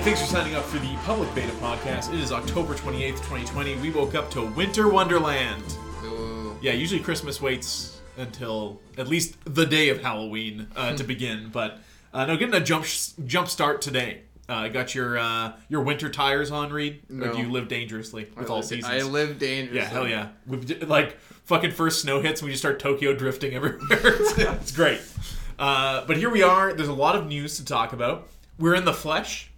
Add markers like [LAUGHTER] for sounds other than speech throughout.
Hey, thanks for signing up for the Public Beta Podcast. It is October 28th, 2020. We woke up to Winter Wonderland. Ooh. Yeah, usually Christmas waits until at least the day of Halloween uh, to [LAUGHS] begin, but uh, no, getting a jump jump start today. Uh, got your uh, your winter tires on, Reed? Or No. do you live dangerously with I all seasons? I live dangerously. yeah, hell yeah. We've like fucking first snow hits and we just start Tokyo drifting everywhere. it's, [LAUGHS] it's great. Uh, but here we are. There's a lot of news to talk about. We're in the flesh.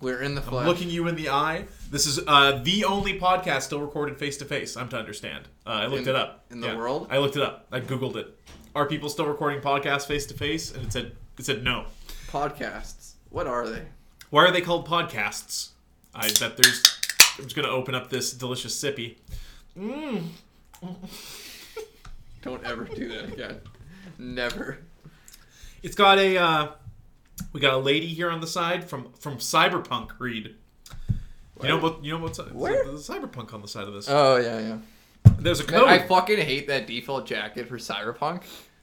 We're in the I'm looking you in the eye. This is uh, the only podcast still recorded face to face. I'm to understand. Uh, I looked In- it up in the world? I looked it up. I googled it. Are people still recording podcasts face to face? And it said it said no. podcasts. What are they? Why are they called podcasts? I bet there's. I'm just gonna open up this delicious sippy. Don't ever do that again. Never. It's got a. Uh, we got a lady here on the side from from Cyberpunk. Reed. You know what? You know what's Where? There's a cyberpunk on the side of this. Oh yeah, yeah. There's a Man, code. I fucking hate that default jacket for Cyberpunk.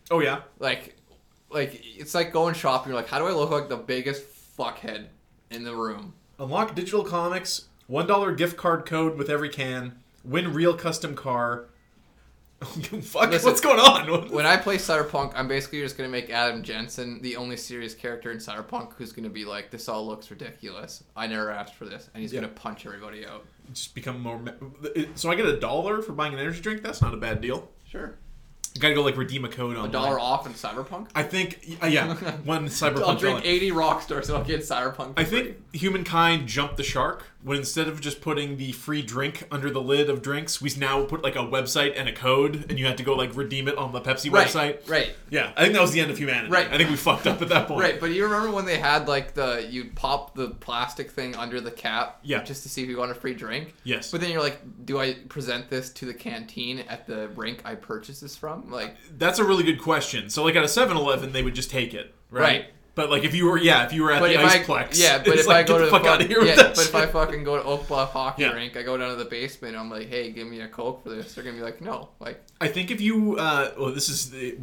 oh yeah. Like, like it's like going shopping. You're like, how do I look like the biggest fuckhead in the room? Unlock digital comics, one dollar gift card code with every can, win real custom car. [LAUGHS] Fuck, Listen, what's going on? When I play Cyberpunk, I'm basically just gonna make Adam Jensen the only serious character in Cyberpunk who's gonna be like, this all looks ridiculous. I never asked for this, and he's Yeah. gonna punch everybody out. Just become more. me- So I get a dollar for buying an energy drink. That's not a bad deal. Sure. You gotta go like redeem a code on A dollar off in Cyberpunk. I think uh, yeah, [LAUGHS] one cyberpunk. I'll drink dollar. 80 rock stars and I'll get Cyberpunk. I free. think humankind jumped the shark when instead of just putting the free drink under the lid of drinks, we now put like a website and a code, and you had to go like redeem it on the Pepsi right, website. right, Yeah, I think that was the end of humanity. Right. I think we fucked up at that point. right. But you remember when they had like the you'd pop the plastic thing under the cap, Yeah. just to see if you want a free drink. Yes. But then you're like, do I present this to the canteen at the rink I purchased this from? Like, That's a really good question. So, like at a 7-Eleven, they would just take it, right? Right. But like if you were, yeah, if you were at but the I Iceplex, yeah, but if like, I go to the fuck fuck- out of here yeah, but if I fucking go to Oak Bluff Hockey Yeah. Rink, I go down to the basement. I'm like, hey, give me a coke for this. They're gonna be like, no, like, I think if you, uh, well, this is the,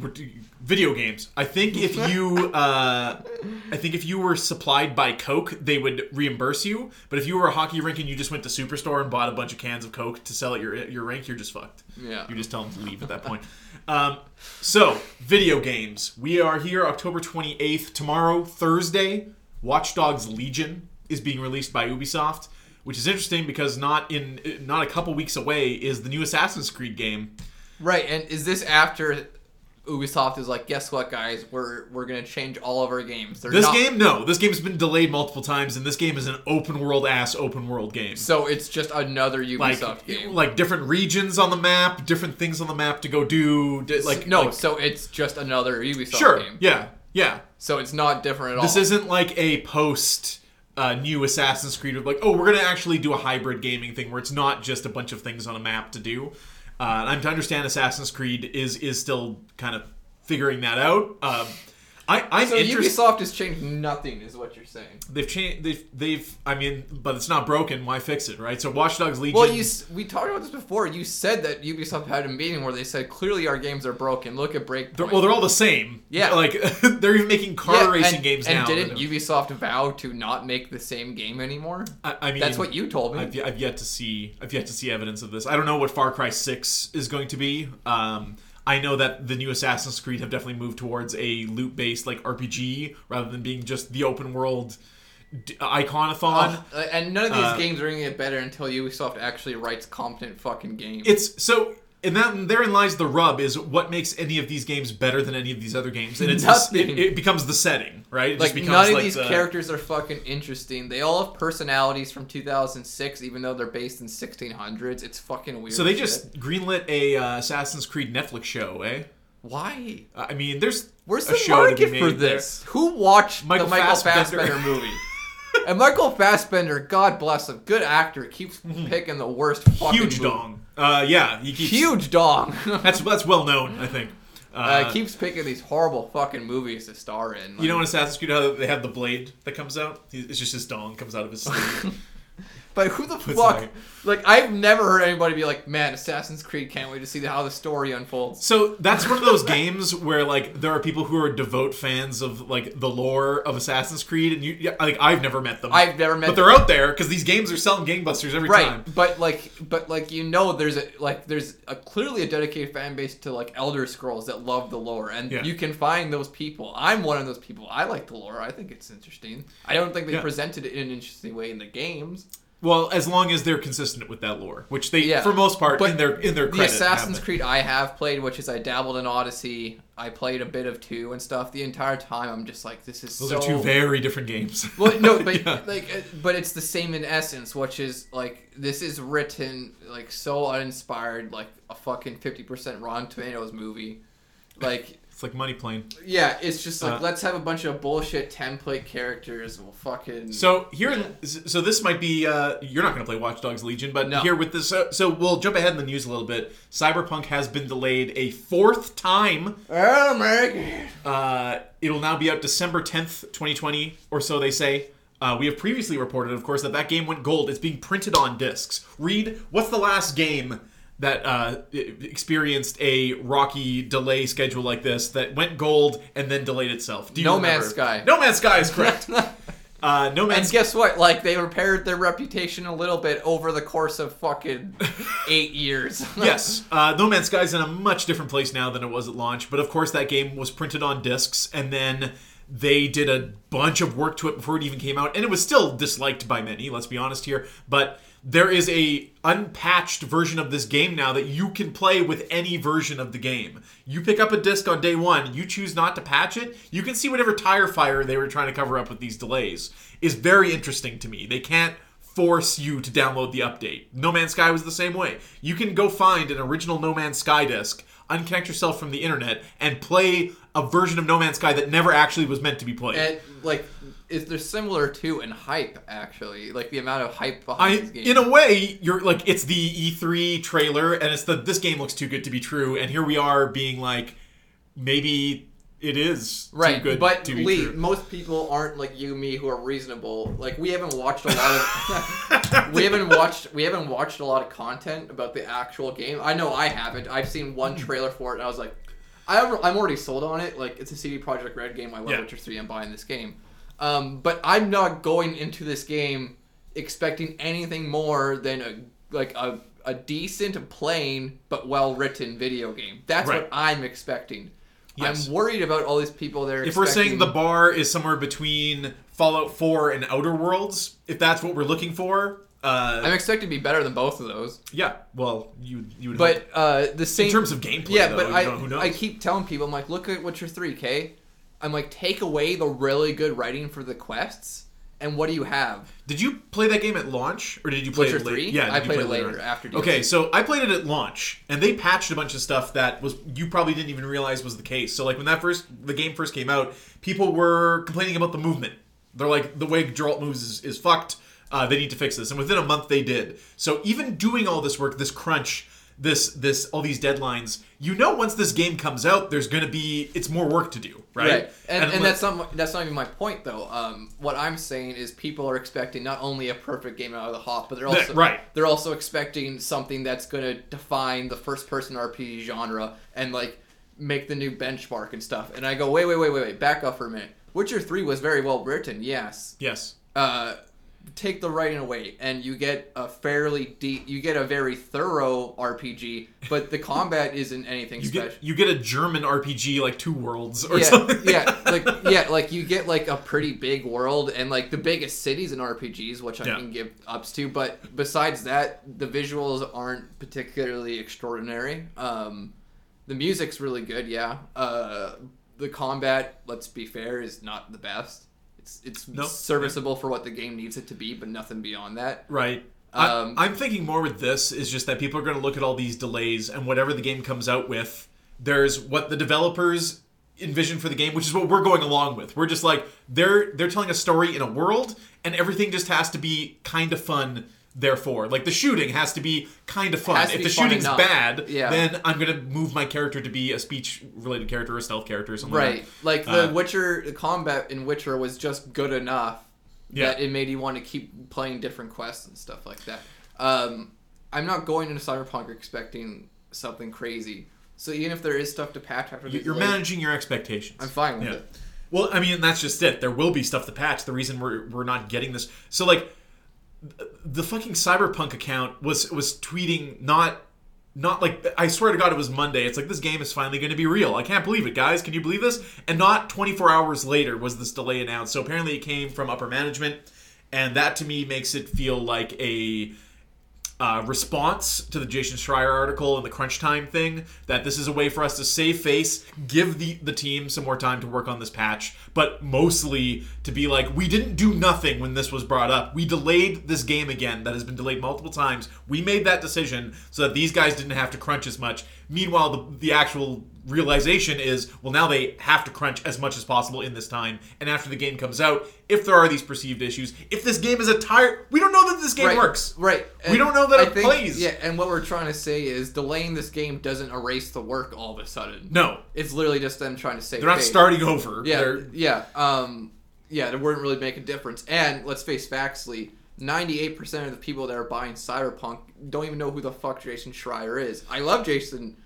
video games. I think if [LAUGHS] you, uh, I think if you were supplied by Coke, they would reimburse you. But if you were a hockey rink and you just went to Superstore and bought a bunch of cans of Coke to sell at your your rink, you're just fucked. yeah. You just tell them to leave at that point. Um, so, video games. We are here October 28th. Tomorrow, Thursday, Watch Dogs Legion is being released by Ubisoft, which is interesting because not in not a couple weeks away is the new Assassin's Creed game. Right, and is this after Ubisoft is like, guess what, guys? We're we're gonna change all of our games. They're This not- game, no, this game's been delayed multiple times, and this game is an open world ass open world game. So it's just another Like, Ubisoft game. like different regions on the map, different things on the map to go do. Like no, like- so it's just another Ubisoft sure, game. yeah, yeah. So it's not different at all. This all. isn't like a post uh, new Assassin's Creed of like, oh, we're gonna actually do a hybrid gaming thing where it's not just a bunch of things on a map to do. Uh, and I'm to understand Assassin's Creed is is still kind of figuring that out. Um, I, I'm so interested. Ubisoft has changed nothing, is what you're saying. They've changed. They've. They've. I mean, but it's not broken. Why fix it, right? So, Watch Dogs Legion. Well, you we talked about this before. You said that Ubisoft had a meeting where they said clearly our games are broken. Look at Breakpoint. They're, well, they're all the same. Yeah. [LAUGHS] Like [LAUGHS] they're even making car Yeah, racing and, games and now. didn't Ubisoft vow to not make the same game anymore? I, I mean, That's what you told me. I've, I've yet to see. I've yet to see evidence of this. I don't know what Far Cry Six is going to be. Um, I know that the new Assassin's Creed have definitely moved towards a loot-based like RPG rather than being just the open world d- iconathon. Uh, and none of these Uh, games are gonna get better until Ubisoft actually writes competent fucking games. It's so. And that therein lies the rub: is what makes any of these games better than any of these other games, and it's just, it, Nothing. it becomes the setting, right? It like just becomes none of like these the- characters are fucking interesting. They all have personalities from 2006, even though they're based in 1600s. It's fucking weird. So they shit. just greenlit a uh, Assassin's Creed Netflix show, eh? why? I mean, there's Where's a the show to be market for made there. this? Who watched Michael the Michael Fassbender. Fassbender, [LAUGHS] movie? and Michael Fassbender, God bless him, good actor, keeps picking the worst fucking Mm-hmm. Huge movie. dong. Uh, yeah, he keeps, Huge dong. [LAUGHS] That's that's well known, I think. Uh, uh, keeps picking these horrible fucking movies to star in. you know in like- Assassin's Creed how they have the blade that comes out? It's just his dong comes out of his sleeve. [LAUGHS] But who the [LAUGHS] fuck? that? Like, I've never heard anybody be like, "Man, Assassin's Creed can't wait to see how the story unfolds." So that's one of those games where like there are people who are devout fans of like the lore of Assassin's Creed, and you like I've never met them. I've never met but they're out there because these games are selling gangbusters every right time. but like but like you know there's a like there's a clearly a dedicated fan base to like elder scrolls that love the lore and Yeah. you can find those people i'm one of those people i like the lore i think it's interesting i don't think they Yeah. presented it in an interesting way in the games Well, as long as they're consistent with that lore, which they, Yeah. for most part, But in their in their the assassin's creed i have played which is i dabbled in odyssey i played a bit of two and stuff the entire time i'm just like this is Those so are two very different games. [LAUGHS] well, no, but [LAUGHS] Yeah. like, uh, but it's the same in essence, which is like this is written like so uninspired, like a fucking fifty percent Rotten Tomatoes movie. Like, it's like Money Plane. yeah, it's just like Uh, let's have a bunch of bullshit template characters. We'll fucking So here, so this might be uh, you're not going to play Watch Dogs Legion, but No. here with this, so, so we'll jump ahead in the news a little bit. Cyberpunk has been delayed a fourth time. Oh my god. Uh, it'll now be out December 10th, 2020, or so they say. Uh, we have previously reported, of course, that that game went gold. It's being printed on discs. Reed, what's the last game that uh, experienced a rocky delay schedule like this that went gold and then delayed itself? Do you No remember? Man's Sky. No Man's Sky is correct. [LAUGHS] uh, no And guess what? Like they repaired their reputation a little bit over the course of fucking [LAUGHS] eight years. [LAUGHS] yes, uh, No Man's Sky is in a much different place now than it was at launch. But of course, that game was printed on discs, and then they did a bunch of work to it before it even came out, and it was still disliked by many. Let's be honest here, but. There is a unpatched version of this game now that you can play with any version of the game. You pick up a disc on day one, you choose not to patch it, you can see whatever tire fire they were trying to cover up with these delays. Is very interesting to me. They can't force you to download the update. No Man's Sky was the same way. You can go find an original No Man's Sky disc, unconnect yourself from the internet, and play a version of No Man's Sky that never actually was meant to be played. And like, is there similar to in hype actually? Like the amount of hype I, behind this game. in a way, you're like it's the E3 trailer, and it's the this game looks too good to be true, and here we are being like, maybe it is right, too good but to be Lee, true. most people aren't like you, me, who are reasonable. Like we haven't watched a lot of, [LAUGHS] we haven't watched, we haven't watched a lot of content about the actual game. I know I haven't. I've seen one Hmm. trailer for it, and I was like, I, I'm already sold on it. Like it's a CD Projekt Red game. I love Yeah. Witcher Three. I'm buying this game. Um, but I'm not going into this game expecting anything more than a like a, a decent, plain but well written video game. That's Right. what I'm expecting. Yes. I'm worried about all these people there. if we're saying the bar is somewhere between Fallout 4 and Outer Worlds, if that's what we're looking for, uh, I'm expecting to be better than both of those. yeah, well, you you would hope. But uh, the same in terms of gameplay, yeah. though, but I know? I keep telling people I'm like, look at Witcher Three, K. I'm like, take away the really good writing for the quests, and what do you have? Did you play that game at launch, or did you play Witcher it later? Yeah, I played play it later, after DLC. Okay, so I played it at launch, and they patched a bunch of stuff that was you probably didn't even realize was the case. So like when that first the game first came out, people were complaining about the movement. They're like the way Geralt moves is, is fucked. Uh, they need to fix this, and within a month they did. So even doing all this work, this crunch, this this all these deadlines, you know, once this game comes out, there's going to be it's more work to do, right? And, and, when- that's not that's not even my point though. Um, what I'm saying is people are expecting not only a perfect game out of the hop, but they're That- also right. they're also expecting something that's going to define the first person RPG genre and like make the new benchmark and stuff. And I go, wait, wait, wait, wait, wait, back up for a minute. Witcher Three was very well written, yes. yes. Uh, take the writing away, and you get a fairly deep, you get a very thorough RPG, but the combat isn't anything You special get you get a German RPG like Two Worlds or yeah, something. yeah, [LAUGHS] like yeah, like you get like a pretty big world and like the biggest cities in RPGs, which I Yeah. can give ups to. But besides that, the visuals aren't particularly extraordinary. Um, the music's really good, yeah. Uh, the combat, let's be fair, is not the best. It's it's No. serviceable for what the game needs it to be, but nothing beyond that. Right. Um, I, I'm thinking more with this is just that people are going to look at all these delays and whatever the game comes out with, there's what the developers envision for the game, which is what we're going along with. We're just like they're they're telling a story in a world, and everything just has to be kind of fun. Therefore, like the shooting has to be kind of fun. If the fun shooting's enough. bad, Yeah. then I'm gonna move my character to be a speech-related character or a stealth character or something. Right. Like the Uh, Witcher the combat in Witcher was just good enough Yeah. that it made you want to keep playing different quests and stuff like that. Um, I'm not going into Cyberpunk expecting something crazy. So even if there is stuff to patch after You're delays, managing your expectations. I'm fine with Yeah. it. Well, I mean, that's just it. There will be stuff to patch. The reason we're we're not getting this, so like, the fucking cyberpunk account was was tweeting not not like I swear to God it was Monday. It's like this game is finally going to be real. I can't believe it, guys. Can you believe this? And not 24 hours later was this delay announced. So apparently it came from upper management, and that to me makes it feel like a uh, response to the Jason Schreier article and the crunch time thing that this is a way for us to save face, give the the team some more time to work on this patch, but mostly to be like we didn't do nothing when this was brought up. We delayed this game again that has been delayed multiple times. We made that decision so that these guys didn't have to crunch as much. Meanwhile, the the actual realization is well now they have to crunch as much as possible in this time and after the game comes out if there are these perceived issues if this game is a tire we don't know that this game right, works Right. We don't know that I it think- plays. Yeah, and what we're trying to say is delaying this game doesn't erase the work all of a sudden. No, It's literally just them trying to save they're not starting over. Yeah, They're, yeah, um, yeah. It wouldn't really make a difference. And let's face ninety-eight percent of the people that are buying Cyberpunk don't even know who the fuck Jason Schreier is. I love Jason.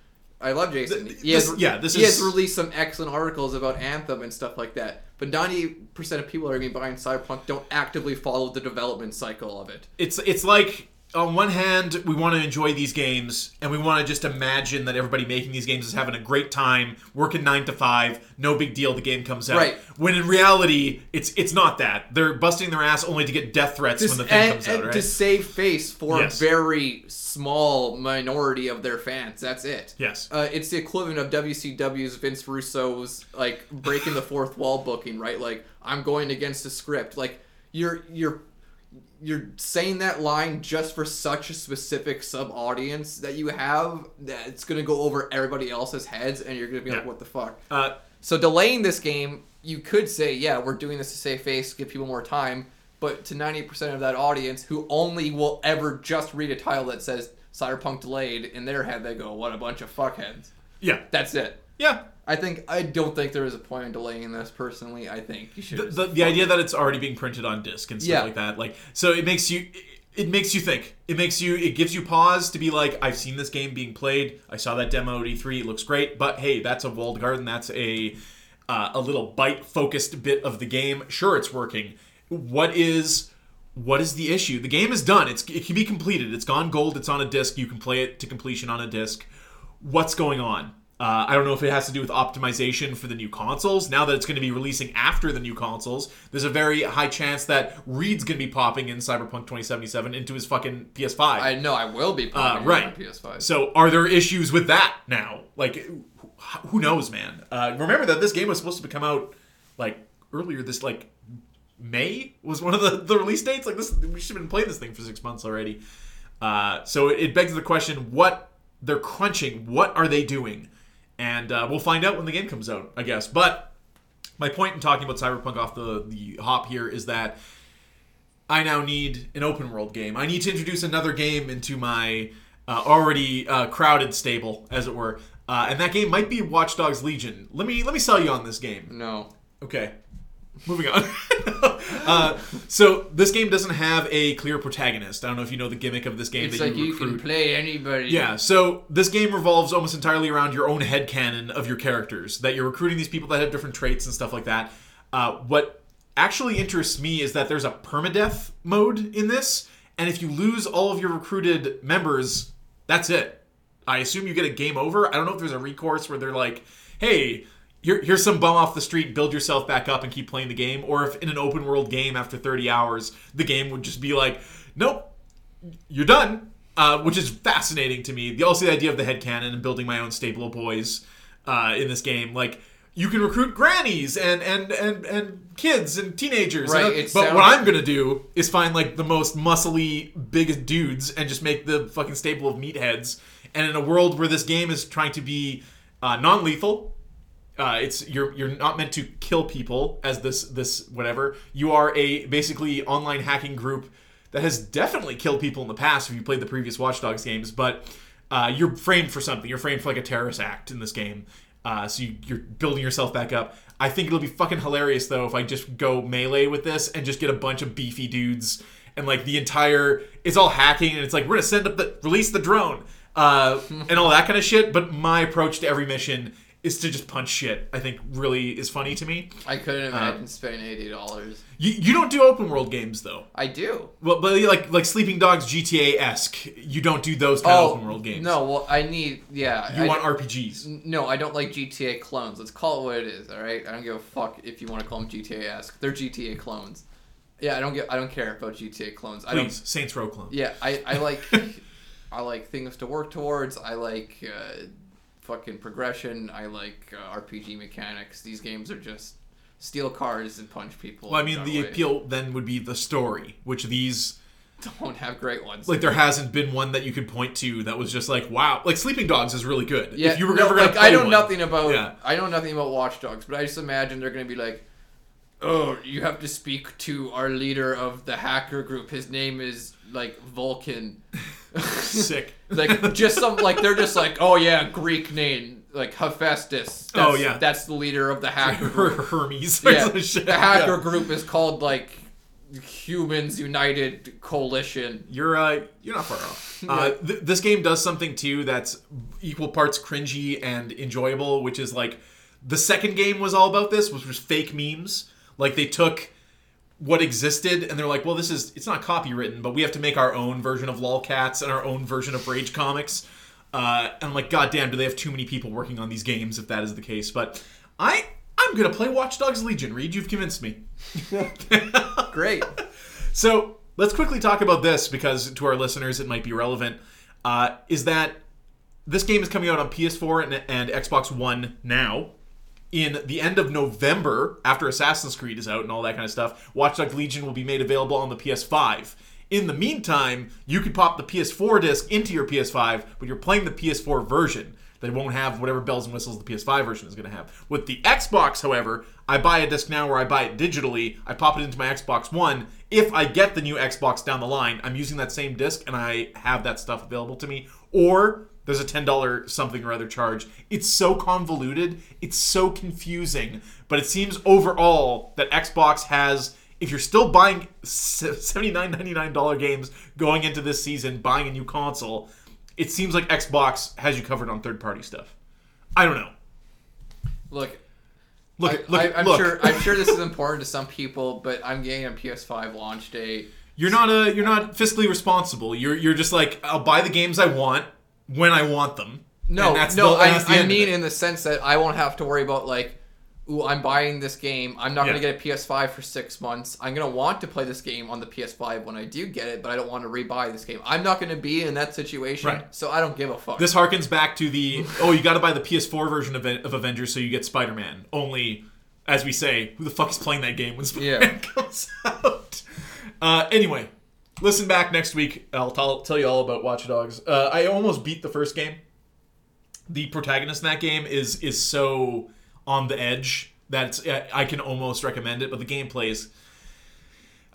I love Jason. Th- he has, yeah, this he is- has released some excellent articles about Anthem and stuff like that. But ninety percent of people that are going to be buying Cyberpunk don't actively follow the development cycle of it. it's it's like on one hand we want to enjoy these games and we want to just imagine that everybody making these games is having a great time, working nine to five, no big deal. The game comes out. Right. When in reality, it's it's not that. They're busting their ass only to get death threats when the thing and, comes out. and Right. to save face for Yes. a very small minority of their fans. That's it. yes. Uh, it's the equivalent of WCW's Vince Russo's like breaking the fourth wall booking, right? Like I'm going against the script. Like you're you're you're saying that line just for such a specific sub audience that you have that it's gonna go over everybody else's heads, and you're gonna be like, what the fuck? Uh, So delaying this game, you could say, yeah, we're doing this to save face, give people more time. But to 90% of that audience who only will ever just read a title that says Cyberpunk delayed, in their head they go, what a bunch of fuckheads. yeah. That's it. Yeah. I think I don't think there is a point in delaying this personally. I think you should. the, the, the idea that it's already being printed on disc and stuff Yeah. like that like so it makes you it makes you think. It makes you it gives you pause to be like i've seen this game being played. I saw that demo at e3 it looks great. But hey that's a walled garden. That's a uh, a little bite focused bit of the game. Sure it's working. What is what is the issue? The game is done. It's it can be completed. It's gone gold. It's on a disc. You can play it to completion on a disc. What's going on uh, I don't know if it has to do with optimization for the new consoles. Now that it's going to be releasing after the new consoles, there's a very high chance that Reed's going to be popping in Cyberpunk 2077 into his fucking PS5. I know I will be playing Uh, right. on PS5. So are there issues with that now? Like, who knows, man? Uh, remember that this game was supposed to come out like earlier this like May was one of the, the release dates. Like this, we should have been playing this thing for six months already. Uh, so it, it begs the question: what they're crunching? What are they doing? And uh, we'll find out when the game comes out, I guess. But my point in talking about Cyberpunk off the the hop here is that I now need an open world game. I need to introduce another game into my uh, already uh, crowded stable, as it were. Uh, and that game might be Watch Dogs Legion. Let me let me sell you on this game. no. Okay, moving on. [LAUGHS] uh, so this game doesn't have a clear protagonist. I don't know if you know the gimmick of this game. It's that like you, you can play anybody. Yeah, so this game revolves almost entirely around your own head headcanon of your characters. That you're recruiting these people that have different traits and stuff like that. Uh, what actually interests me is that there's a permadeath mode in this, and if you lose all of your recruited members, that's it. I assume you get a game over. I don't know if there's a recourse where they're like, hey, here, here's some bum off the street, build yourself back up and keep playing the game. Or if in an open world game after 30 hours, the game would just be like, nope, you're done, uh, which is fascinating to me. The also the idea of the head headcanon and building my own stable of boys uh, in this game, like you can recruit grannies and and and and kids and teenagers. Right, And- but sounds- what I'm gonna do is find like the most muscly, biggest dudes and just make the fucking stable of meatheads. And in a world where this game is trying to be uh, non-lethal, uh, it's you're you're not meant to kill people as this this whatever. You are a basically online hacking group that has definitely killed people in the past if you played the previous Watch Dogs games, but uh, you're framed for something. You're framed for like a terrorist act in this game. Uh, so you, you're building yourself back up. I think it'll be fucking hilarious though if I just go melee with this and just get a bunch of beefy dudes and like the entire it's all hacking and it's like we're gonna send up the release the drone uh, and all that kind of shit. But my approach to every mission is to just punch shit. I think really is funny to me. I couldn't imagine spending eighty dollars. You, you don't do open world games though. I do. Well, but like like Sleeping Dogs GTA esque, you don't do those kind of open world games. Oh, No, well, I need. Yeah, you I, want RPGs. No, I don't like GTA clones. Let's call it what it is. All right, I don't give a fuck if you want to call them GTA esque. They're GTA clones. Yeah, I don't get. I don't care about GTA clones. I don't. Please, Saints Row clones. Yeah, I, I like [LAUGHS] I like things to work towards. I like uh, fucking progression. I like uh, RPG mechanics. These games are just steal cars and punch people. Well, I mean, the away. appeal then would be the story, which these don't have great ones. like there hasn't been one that you could point to that was just like wow. Like Sleeping Dogs is really good. yeah, if you were no, gonna like, I know one- nothing about Yeah. I know nothing about Watch Dogs, but I just imagine they're gonna be like, oh, you have to speak to our leader of the hacker group. His name is like Vulcan. [LAUGHS] Sick. like just some like they're just like oh yeah Greek name like Hephaestus. That's, Oh, yeah. that's the leader of the hacker group. Hermes. yeah, the hacker Yeah. group is called like Humans United Coalition. You're uh, you're not far off. [LAUGHS] Uh, th- this game does something too that's equal parts cringy and enjoyable, which is like the second game was all about this, which was fake memes. Like they took what existed and they're like, well, this is it's not copywritten, but we have to make our own version of lolcats and our own version of Rage Comics. Uh, and I'm like, God damn, do they have too many people working on these games if that is the case? But I I'm gonna play Watch Dogs Legion. Reed, you've convinced me. [LAUGHS] Great. So let's quickly talk about this because to our listeners it might be relevant. Uh, is that this game is coming out on PS4 and, and Xbox One now? In the end of November, after Assassin's Creed is out and all that kind of stuff, Watch Dogs Legion will be made available on the PS5. In the meantime, you could pop the PS4 disc into your PS5, but you're playing the PS4 version that won't have whatever bells and whistles the PS5 version is going to have. With the Xbox, however, I buy a disc now where I buy it digitally, I pop it into my Xbox One. If I get the new Xbox down the line, I'm using that same disc and I have that stuff available to me. Or there's a $10 something or other charge. It's so convoluted, it's so confusing, but it seems overall that Xbox has if you're still buying $79.99 games going into this season, buying a new console, it seems like Xbox has you covered on third party stuff. I don't know. Look, Look, I, look, I, I'm look. sure I'm sure this is important to some people, but I'm getting a PS5 launch date. You're not a you're not fiscally responsible. You're you're just like I'll buy the games I want when I want them. No, no, the- and that's the I, I mean in the sense that I won't have to worry about like, ooh, I'm buying this game. I'm not Yeah. gonna get a PS5 for six months. I'm gonna want to play this game on the PS5 when I do get it, but I don't want to rebuy this game. I'm not gonna be in that situation, Right. so I don't give a fuck. This harkens back to the oh, you got to buy the PS4 version of, of Avengers so you get Spider Man. Only, as we say, who the fuck is playing that game when Spider Man Yeah. [LAUGHS] comes out? Uh, anyway, listen back next week. I'll tell, tell you all about Watch Dogs. Uh, I almost beat the first game. The protagonist in that game is is so on the edge that it's, I can almost recommend it, but the gameplay is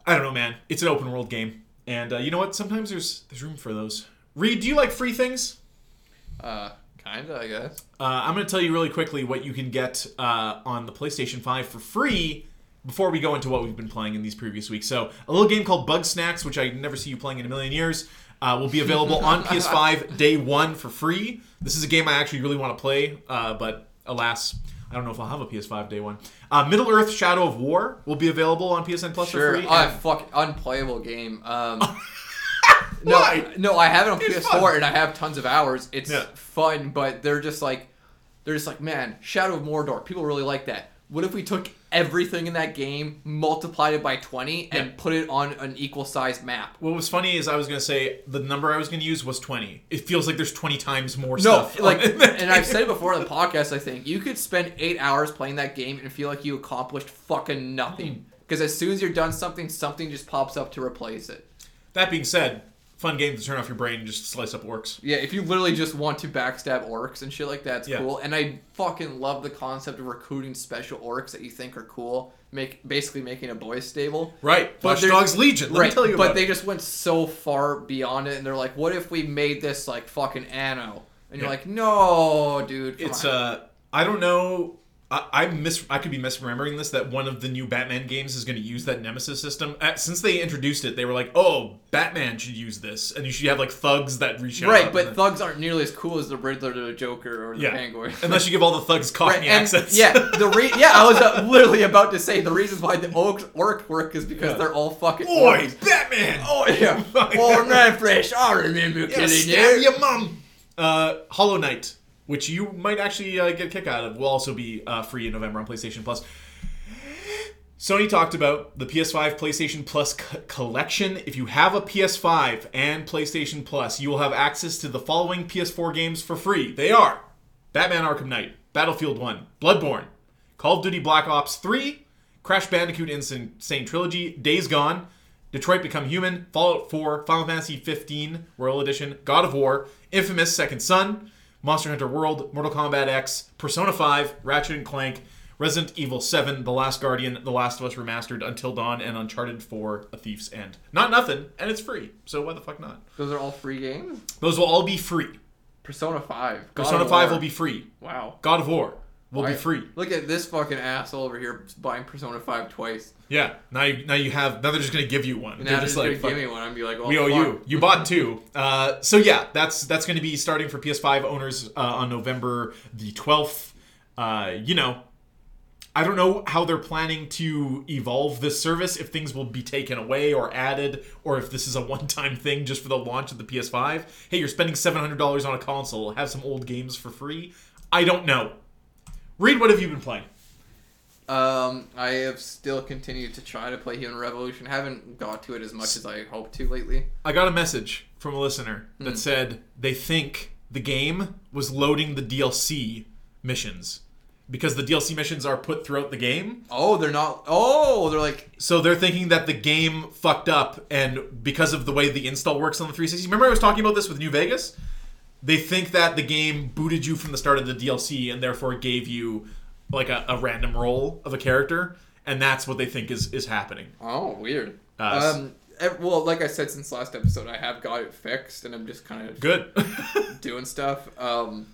I don't know, man. It's an open world game, and uh, you know what? Sometimes there's there's room for those. Reed, do you like free things? uh, kinda, I guess. Uh, I'm going to tell you really quickly what you can get uh, on the PlayStation 5 for free before we go into what we've been playing in these previous weeks. So, a little game called Bugsnax, which I never see you playing in a million years, uh, will be available on [LAUGHS] PS5 day one for free. This is a game I actually really want to play, uh, but alas, I don't know if I'll have a PS5 day one. Uh, Middle Earth Shadow of War will be available on PSN Plus Sure, for free. and- fuck, unplayable game. Um, [LAUGHS] no, Why? no, I have it on It's PS4 fun. and I have tons of hours. It's Yeah. fun, but they're just like, they're just like, man, Shadow of Mordor. People really like that. What if we took everything in that game, multiplied it by twenty, and Yeah. put it on an equal sized map? what was funny is I was going to say the number I was going to use was 20. It feels like there's 20 times more No, stuff. like, [LAUGHS] and I've said it before on the podcast. I think you could spend eight hours playing that game and feel like you accomplished fucking nothing. Hmm. Because as soon as you're done something, something just pops up to replace it. That being said, fun game to turn off your brain and just slice up orcs. Yeah, if you literally just want to backstab orcs and shit like that, it's Yeah. cool. And I fucking love the concept of recruiting special orcs that you think are cool. Make basically making a boy stable. Right, But Dogs Legion. Let right, me tell you but they it. just went so far beyond it, and they're like, "What if we made this like fucking Anno?" And you're Yeah. like, "No, dude." It's on." uh, I don't know. I, I mis I could be misremembering this that one of the new Batman games is going to use that Nemesis system. Uh, since they introduced it, they were like, "Oh, Batman should use this," and you should have like thugs that reach out. Right, but then- thugs aren't nearly as cool as the Riddler, the Joker, or the yeah, Penguin. [LAUGHS] unless you give all the thugs Cockney Right, and accents. yeah, the re- [LAUGHS] yeah, I was uh, literally about to say the reason why the orcs, orc work is because Yeah. they're all fucking Oi, orcs. Batman! Oh yeah, [LAUGHS] oh man, fresh. I remember Yeah, killing you. your mom. Uh, Hollow Knight, which you might actually uh, get a kick out of, will also be uh, free in November on PlayStation Plus. Sony talked about the PS5 PlayStation Plus co- collection. If you have a PS5 and PlayStation Plus, you will have access to the following PS4 games for free. They are Batman Arkham Knight, Battlefield 1, Bloodborne, Call of Duty Black Ops 3, Crash Bandicoot N. Sane Trilogy, Days Gone, Detroit Become Human, Fallout 4, Final Fantasy 15 Royal Edition, God of War, Infamous Second Son, Monster Hunter World, Mortal Kombat X, Persona 5, Ratchet and Clank, Resident Evil 7, The Last Guardian, The Last of Us Remastered, Until Dawn, and Uncharted 4, A Thief's End. Not nothing, and it's free, so why the fuck not? Those are all free games. Those will all be free. Persona Five. God Persona of 5 War. will be free. Wow. God of War will be free. Look at this fucking asshole over here buying Persona Five twice. Yeah, now you, now you have, now they're just gonna give you one. And they're now just like, gonna give me one. I'm be like, oh, we owe fuck. you. You bought two. Uh, so yeah, that's that's going to be starting for PS5 owners uh, on November the 12th. Uh, you know, I don't know how they're planning to evolve this service. If things will be taken away or added, or if this is a one-time thing just for the launch of the PS5. Hey, you're spending $700 on a console. Have some old games for free. I don't know. Reed, what have you been playing? Um, I have still continued to try to play Human Revolution. Haven't got to it as much as I hoped to lately. I got a message from a listener that Hmm. said they think the game was loading the DLC missions because the DLC missions are put throughout the game. Oh, they're not. Oh, they're like. So they're thinking that the game fucked up and because of the way the install works on the 360. Remember I was talking about this with New Vegas? They think that the game booted you from the start of the DLC and therefore gave you like a, a random role of a character and that's what they think is is happening. Oh, weird. Uh, um. Well, like I said since last episode, I have got it fixed, and I'm just kind of Good. [LAUGHS] doing stuff. Um,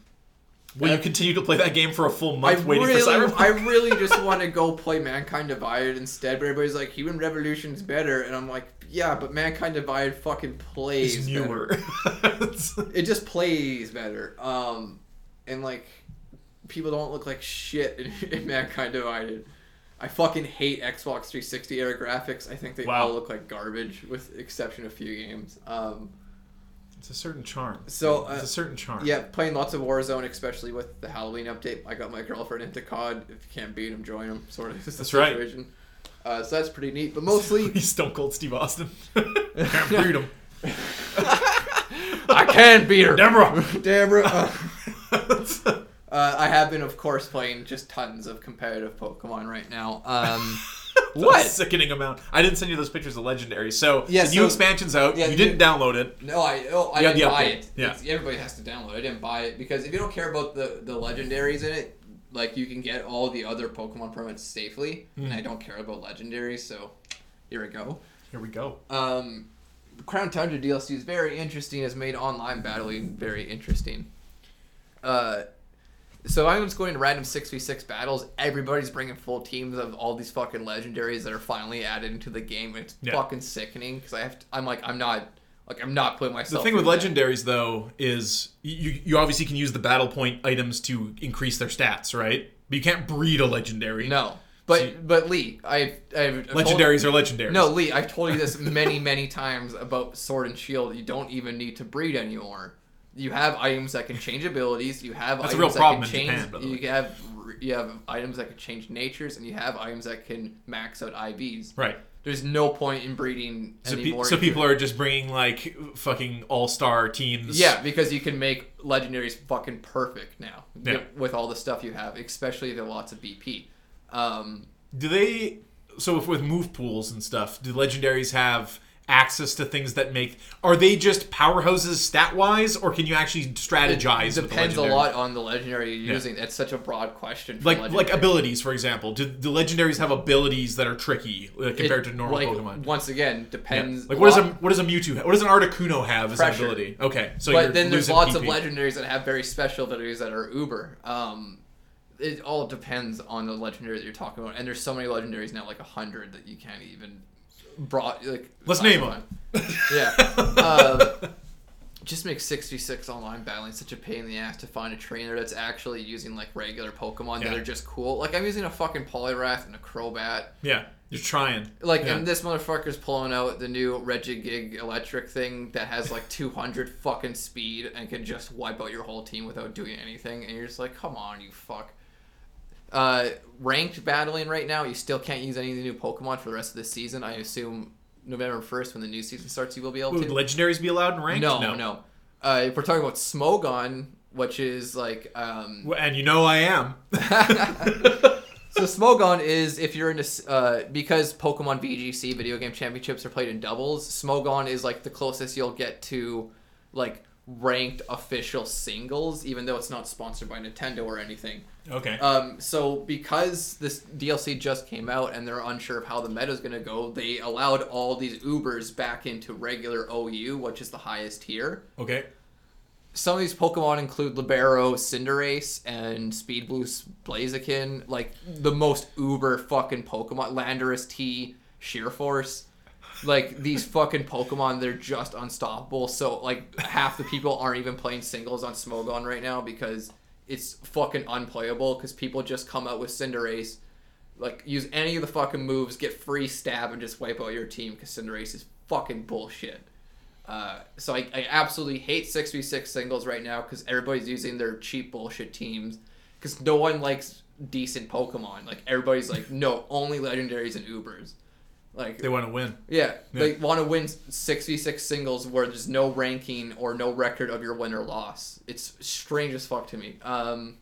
Will you continue to play that game for a full month I waiting really, for Cyberpunk? I really [LAUGHS] just want to go play Mankind Divided instead. But everybody's like, Human Revolution's better, and I'm like, yeah, but Mankind Divided fucking plays It's newer. [LAUGHS] It just plays better. Um, and like, people don't look like shit in, [LAUGHS] in Mankind Divided. I fucking hate Xbox 360 era graphics. I think they Wow. all look like garbage, with exception of a few games. Um, It's a certain charm. So, it's uh, a certain charm. yeah, playing lots of Warzone, especially with the Halloween update. I got my girlfriend into COD. If you can't beat him, join him. Sort of. That's right. Uh, so that's pretty neat. But mostly, [LAUGHS] He's Stone Cold Steve Austin. [LAUGHS] Can't beat him. I can beat her. Deborah. Deborah. Uh, [LAUGHS] uh, I have been, of course, playing just tons of competitive Pokemon right now. Um, [LAUGHS] What? sickening amount. I didn't send you those pictures of legendary. So Yeah, the new expansion's out. yeah, you didn't download it. No, I oh, I didn't buy it. Yeah. It's- everybody has to download. it. I didn't buy it because if you don't care about the the legendaries in it, like you can get all the other Pokemon permits safely, and Hmm. I don't care about legendaries. So here we go. Here we go. Um, Crown Tundra DLC is very interesting. Has made online battling very interesting. Uh, so I'm just going to random six v six battles. Everybody's bringing full teams of all these fucking legendaries that are finally added into the game. It's Yeah. fucking sickening because I have. To, I'm like I'm not like I'm not putting myself. The thing with that. legendaries though is you you obviously can use the battle point items to increase their stats, right? But you can't breed a legendary. No, but See- but Lee, I've, I've I've told- Legendaries are legendaries. No, Lee, I've told you this many, many [LAUGHS] times about Sword and Shield. You don't even need to breed anymore. You have items that can change abilities. You have That's a items real that can change. Japan, you have you have items that can change natures, and you have items that can max out IVs. Right. There's no point in breeding So, pe- anymore. so if people are just bringing like fucking all star teams. Yeah, because you can make legendaries fucking perfect now Yeah. with, all the stuff you have, especially if you have lots of BP. Um, Do they? So if with move pools and stuff, do legendaries have access to things that make? Are they just powerhouses stat wise, or can you actually strategize? It depends a lot on the legendary you're using. It's such a broad question. Like like abilities, for example. Do the legendaries have abilities that are tricky uh, compared It- to normal like, Pokemon? Once again, Yeah. depends. Like what does a what does a Mewtwo have? What does an Articuno have as Pressure. an ability? Okay, so you're but then there's lots PP. of legendaries that have very special abilities that are uber. Um, it all depends on the legendary that you're talking about, and there's so many legendaries now, like a hundred that you can't even brought like. Let's name one. Yeah. Um, just makes 66 online battling such a pain in the ass to find a trainer that's actually using like regular Pokemon that are just cool. Like I'm using a fucking Poliwrath and a Crobat. Yeah, you're trying. Like Yeah. and this motherfucker's pulling out the new Regigig electric thing that has like 200 fucking speed and can just wipe out your whole team without doing anything. And you're just like, come on, you fuck. Uh, ranked battling right now, you still can't use any of the new Pokemon for the rest of the season. I assume November 1st when the new season starts, you will be able to Would to. legendaries be allowed in ranked? No, no. Uh, if we're talking about Smogon, which is like, um, And you know I am. [LAUGHS] [LAUGHS] so Smogon is if you're into uh, because Pokemon VGC video game championships are played in doubles. Smogon is like the closest you'll get to like ranked official singles, even though it's not sponsored by Nintendo or anything. okay. Um, so because this DLC just came out and they're unsure of how the meta is going to go, they allowed all these Ubers back into regular OU, which is the highest tier. okay. some of these Pokemon include Libero, Cinderace, and Speed Boost Blaziken. Like the most uber fucking Pokemon. Landorus T, Sheer Force. Like these fucking Pokemon, they're just unstoppable. So like half the people aren't even playing singles on Smogon right now because it's fucking unplayable. Because people just come out with Cinderace, like use any of the fucking moves, get free stab, and just wipe out your team. Because Cinderace is fucking bullshit. Uh, so I, I absolutely hate 6v6 singles right now because everybody's using their cheap bullshit teams because no one likes decent Pokemon. Like everybody's like, no, only legendaries and Ubers. Like They want to win. yeah, Yeah. they want to win 6v6 singles where there's no ranking or no record of your win or loss. It's strange as fuck to me. Um,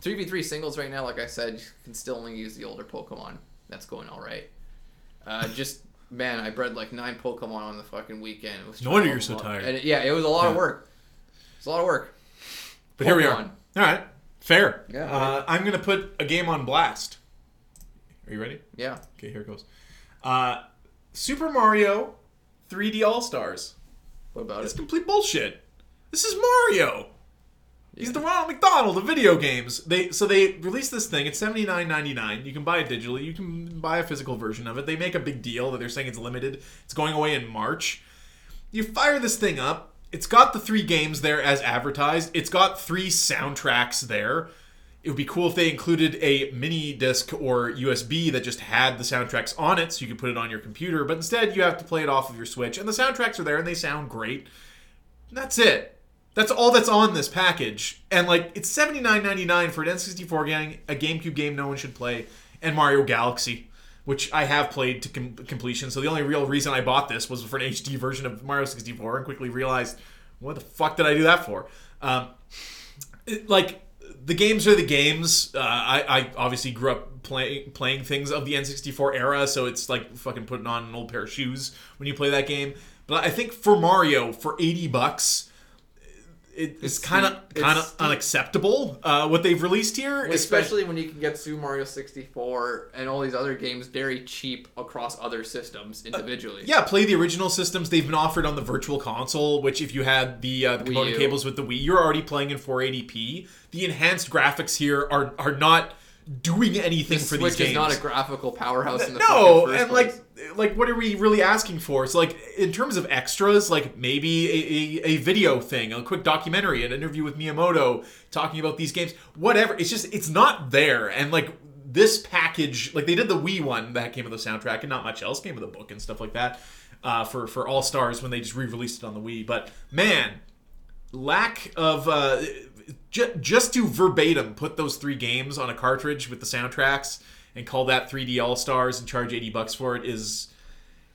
3v3 singles right now, like I said, you can still only use the older Pokemon. That's going all right. Uh, just man, I bred like nine Pokemon on the fucking weekend. It was No wonder you're so tired. And it- yeah, it was a lot of work. It's a lot of work. But here we are. All right. Fair. Yeah. Uh, I'm going to put a game on blast. Are you ready? Yeah. Okay, here it goes. Uh, Super Mario 3D All Stars. What about It's it? complete bullshit. This is Mario. He's the Ronald McDonald of video games. They so they released this thing. It's seventy nine ninety nine. You can buy it digitally. You can buy a physical version of it. They make a big deal that they're saying it's limited. It's going away in March. You fire this thing up. It's got the three games there as advertised. It's got three soundtracks there. It would be cool if they included a mini disc or USB that just had the soundtracks on it so you could put it on your computer. But instead, you have to play it off of your Switch. And the soundtracks are there and they sound great. That's it. That's all that's on this package. And like it's seventy nine ninety nine for an N sixty four game, a GameCube game no one should play, and Mario Galaxy, which I have played to com- completion. So the only real reason I bought this was for an HD version of Mario sixty four, and quickly realized what the fuck did I do that for? Um, it- like the games are the games. Uh, I, I obviously grew up playing playing things of the N64 era, so it's like fucking putting on an old pair of shoes when you play that game. But I think for Mario, for eighty bucks, it, it's kind of kind of unacceptable. Uh, what they've released here, Especially when you can get Super Mario 64 and all these other games very cheap across other systems individually. Yeah, play the original systems. They've been offered on the Virtual Console, which if you had the, uh, the component cables with the Wii, you're already playing in 480p. The enhanced graphics here are are not doing anything The for Switch these games. is not a graphical powerhouse in the no, and place. like, like, what are we really asking for? It's like in terms of extras, like maybe a, a, a video thing, a quick documentary, an interview with Miyamoto talking about these games, whatever. It's just it's not there, and like this package, like they did the Wii one that came with the soundtrack, and not much else came with the book and stuff like that. Uh, for for All Stars when they just re-released it on the Wii, but man, lack of uh, ju- just to verbatim put those three games on a cartridge with the soundtracks and call that 3D All Stars and charge 80 bucks for it is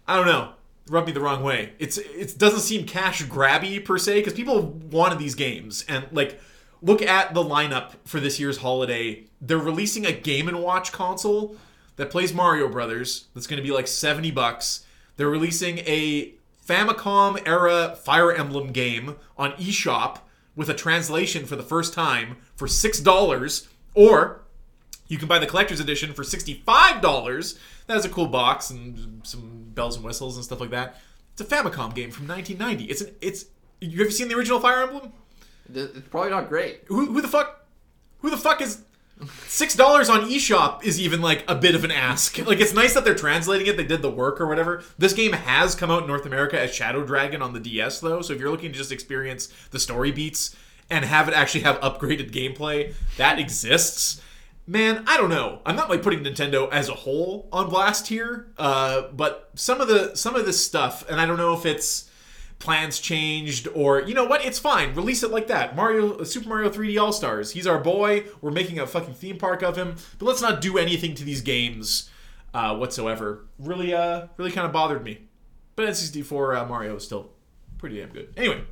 I don't know rub me the wrong way. It's it doesn't seem cash grabby per se because people wanted these games. And like look at the lineup for this year's holiday. They're releasing a game and watch console that plays Mario Brothers that's going to be like 70 bucks. They're releasing a Famicom era Fire Emblem game on eShop with a translation for the first time for $6 or you can buy the collector's edition for $65. That has a cool box and some bells and whistles and stuff like that. It's a Famicom game from 1990. It's an it's you ever seen the original Fire Emblem? It's probably not great. Who, who the fuck who the fuck is Six dollars on eShop is even like a bit of an ask. [LAUGHS] Like it's nice that they're translating it, they did the work or whatever. This game has come out in North America as Shadow Dragon on the DS though, so if you're looking to just experience the story beats and have it actually have upgraded gameplay, that exists. Man, I don't know. I'm not like putting Nintendo as a whole on blast here, uh, but some of the some of this stuff, and I don't know if it's plans changed or you know what it's fine release it like that. Mario super mario 3d all stars he's our boy we're making a fucking theme park of him but let's not do anything to these games uh, whatsoever. Really uh really kind of bothered me. But n64 uh, mario is still pretty damn good. Anyway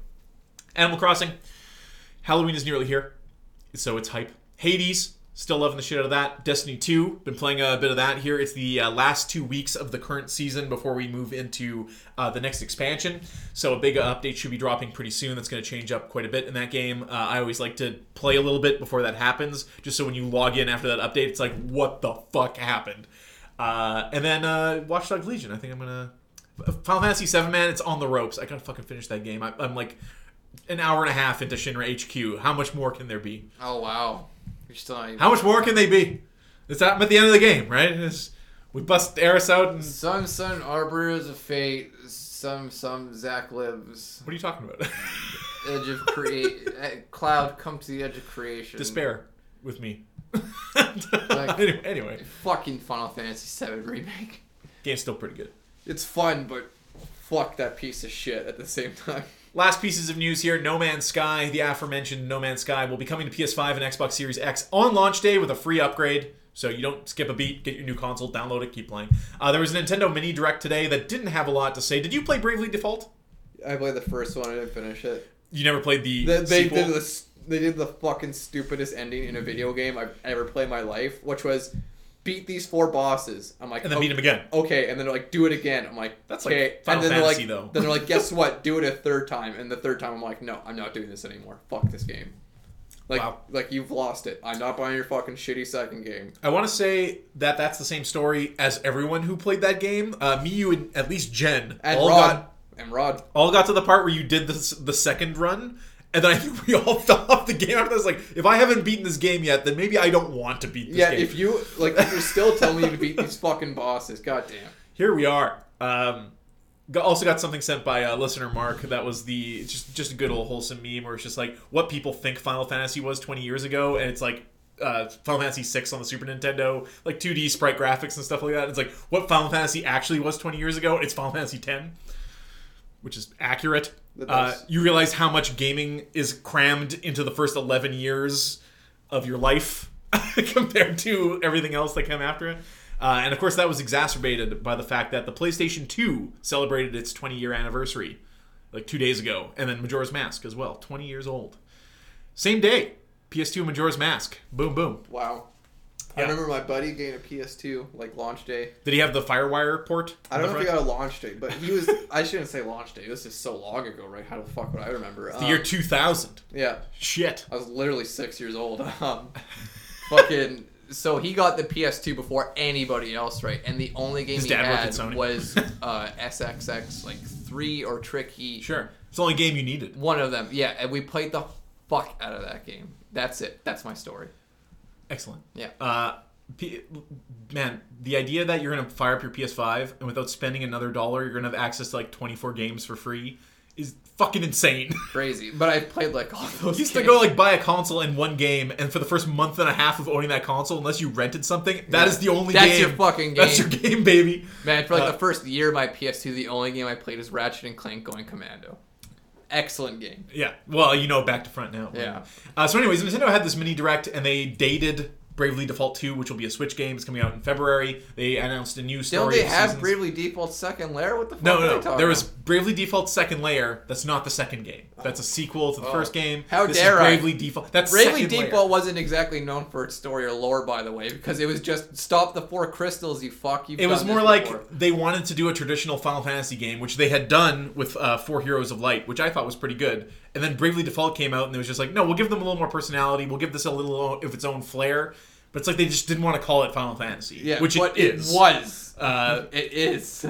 animal crossing halloween is nearly here so it's hype. Hades Still loving the shit out of that. Destiny 2, been playing a bit of that here. It's the uh, last two weeks of the current season before we move into uh, the next expansion. So a big update should be dropping pretty soon. That's going to change up quite a bit in that game. Uh, I always like to play a little bit before that happens, just so when you log in after that update, it's like, what the fuck happened? Uh, and then uh, Watch Dogs Legion. I think I'm going to. Final Fantasy 7, man, it's on the ropes. I got to fucking finish that game. I, I'm like an hour and a half into Shinra HQ. How much more can there be? Oh, wow. You're still not even... How much more can they be? It's at the end of the game, right? It's, we bust Aerith out and. Some son arbiters of fate. Some some Zack lives. What are you talking about? [LAUGHS] edge of create. Eh, Cloud, come to the edge of creation. Despair with me. [LAUGHS] anyway, anyway, fucking Final Fantasy VII remake. Game's still pretty good. It's fun, but fuck that piece of shit at the same time. Last pieces of news here No Man's Sky, the aforementioned No Man's Sky, will be coming to PS5 and Xbox Series X on launch day with a free upgrade. So you don't skip a beat, get your new console, download it, keep playing. Uh, there was a Nintendo Mini Direct today that didn't have a lot to say. Did you play Bravely Default? I played the first one, I didn't finish it. You never played the. the they sequel? did the they did the fucking stupidest ending in a video game I've ever played in my life, which was beat these four bosses. I'm like, and then okay, beat them again. Okay, and then they're like, do it again. I'm like, that's okay. like Final and then Fantasy, they're like, though. then they're like, guess [LAUGHS] what? Do it a third time. And the third time, I'm like, no, I'm not doing this anymore. Fuck this game. Like, wow. like you've lost it. I'm not buying your fucking shitty second game. I want to say that that's the same story as everyone who played that game. Uh, me, you, and at least Jen, and all Rod, got and Rod, all got to the part where you did the the second run, and then I think we all [LAUGHS] fell off the game after this. Like, if I haven't beaten this game yet, then maybe I don't want to beat this game. yeah, game. if you like, if you're still telling me to beat these fucking bosses, goddamn. Here we are. Um, got, also got something sent by uh, listener Mark. That was the just just a good old wholesome meme where it's just like what people think Final Fantasy was 20 years ago, and it's like. Uh, Final Fantasy VI on the Super Nintendo, like 2D sprite graphics and stuff like that. It's like what Final Fantasy actually was 20 years ago. It's Final Fantasy X, which is accurate. Uh, you realize how much gaming is crammed into the first 11 years of your life [LAUGHS] compared to everything else that came after it. Uh, and of course, that was exacerbated by the fact that the PlayStation 2 celebrated its 20 year anniversary like two days ago, and then Majora's Mask as well, 20 years old. Same day, PS2 Majora's Mask. Boom, boom. Wow. I remember my buddy getting a PS2 like launch day. Did he have the FireWire port? I don't know front? if he got a launch day, but he was. I shouldn't say launch day. This is so long ago, right? How the fuck would I remember? It's the um, year 2000. Yeah. Shit. I was literally six years old. [LAUGHS] Um, fucking. So he got the PS2 before anybody else, right? And the only game His he had worked at Sony. was uh, SSX like three or Tricky. Sure. It's the only game you needed. One of them, yeah. And we played the fuck out of that game. That's it. That's my story. Excellent. Yeah. Uh, P- man, the idea that you're gonna fire up your PS5 and without spending another dollar, you're gonna have access to like 24 games for free is fucking insane. [LAUGHS] Crazy. But I played like all those. You used games. to go like buy a console in one game, and for the first month and a half of owning that console, unless you rented something, that Yeah. is the only game. That's game. your fucking game. [LAUGHS] That's your game, baby. Man, for like Uh, the first year of my PS2, the only game I played is Ratchet and Clank Going Commando. Excellent game. Yeah. Well, you know, back to front now. Yeah. Uh, so, anyways, Nintendo had this mini direct, and they dated Bravely Default 2, which will be a Switch game. It's coming out in February. They announced a new story. Don't they have seasons. Bravely Default Second Layer? What the fuck No, no, there was? Bravely Default Second Layer. That's not the second game. That's a sequel to the Oh. first game. How this dare is I. Bravely Default. That's Bravely Second Layer. Default wasn't exactly known for its story or lore, by the way, because it was just stop the four crystals, you fuck. You've It was more like before." they wanted to do a traditional Final Fantasy game, which they had done with uh, Four Heroes of Light, which I thought was pretty good. And then Bravely Default came out, and it was just like, no, we'll give them a little more personality. We'll give this a little of its own flair. But it's like they just didn't want to call it Final Fantasy, yeah, which it is. was. Uh, [LAUGHS] it is.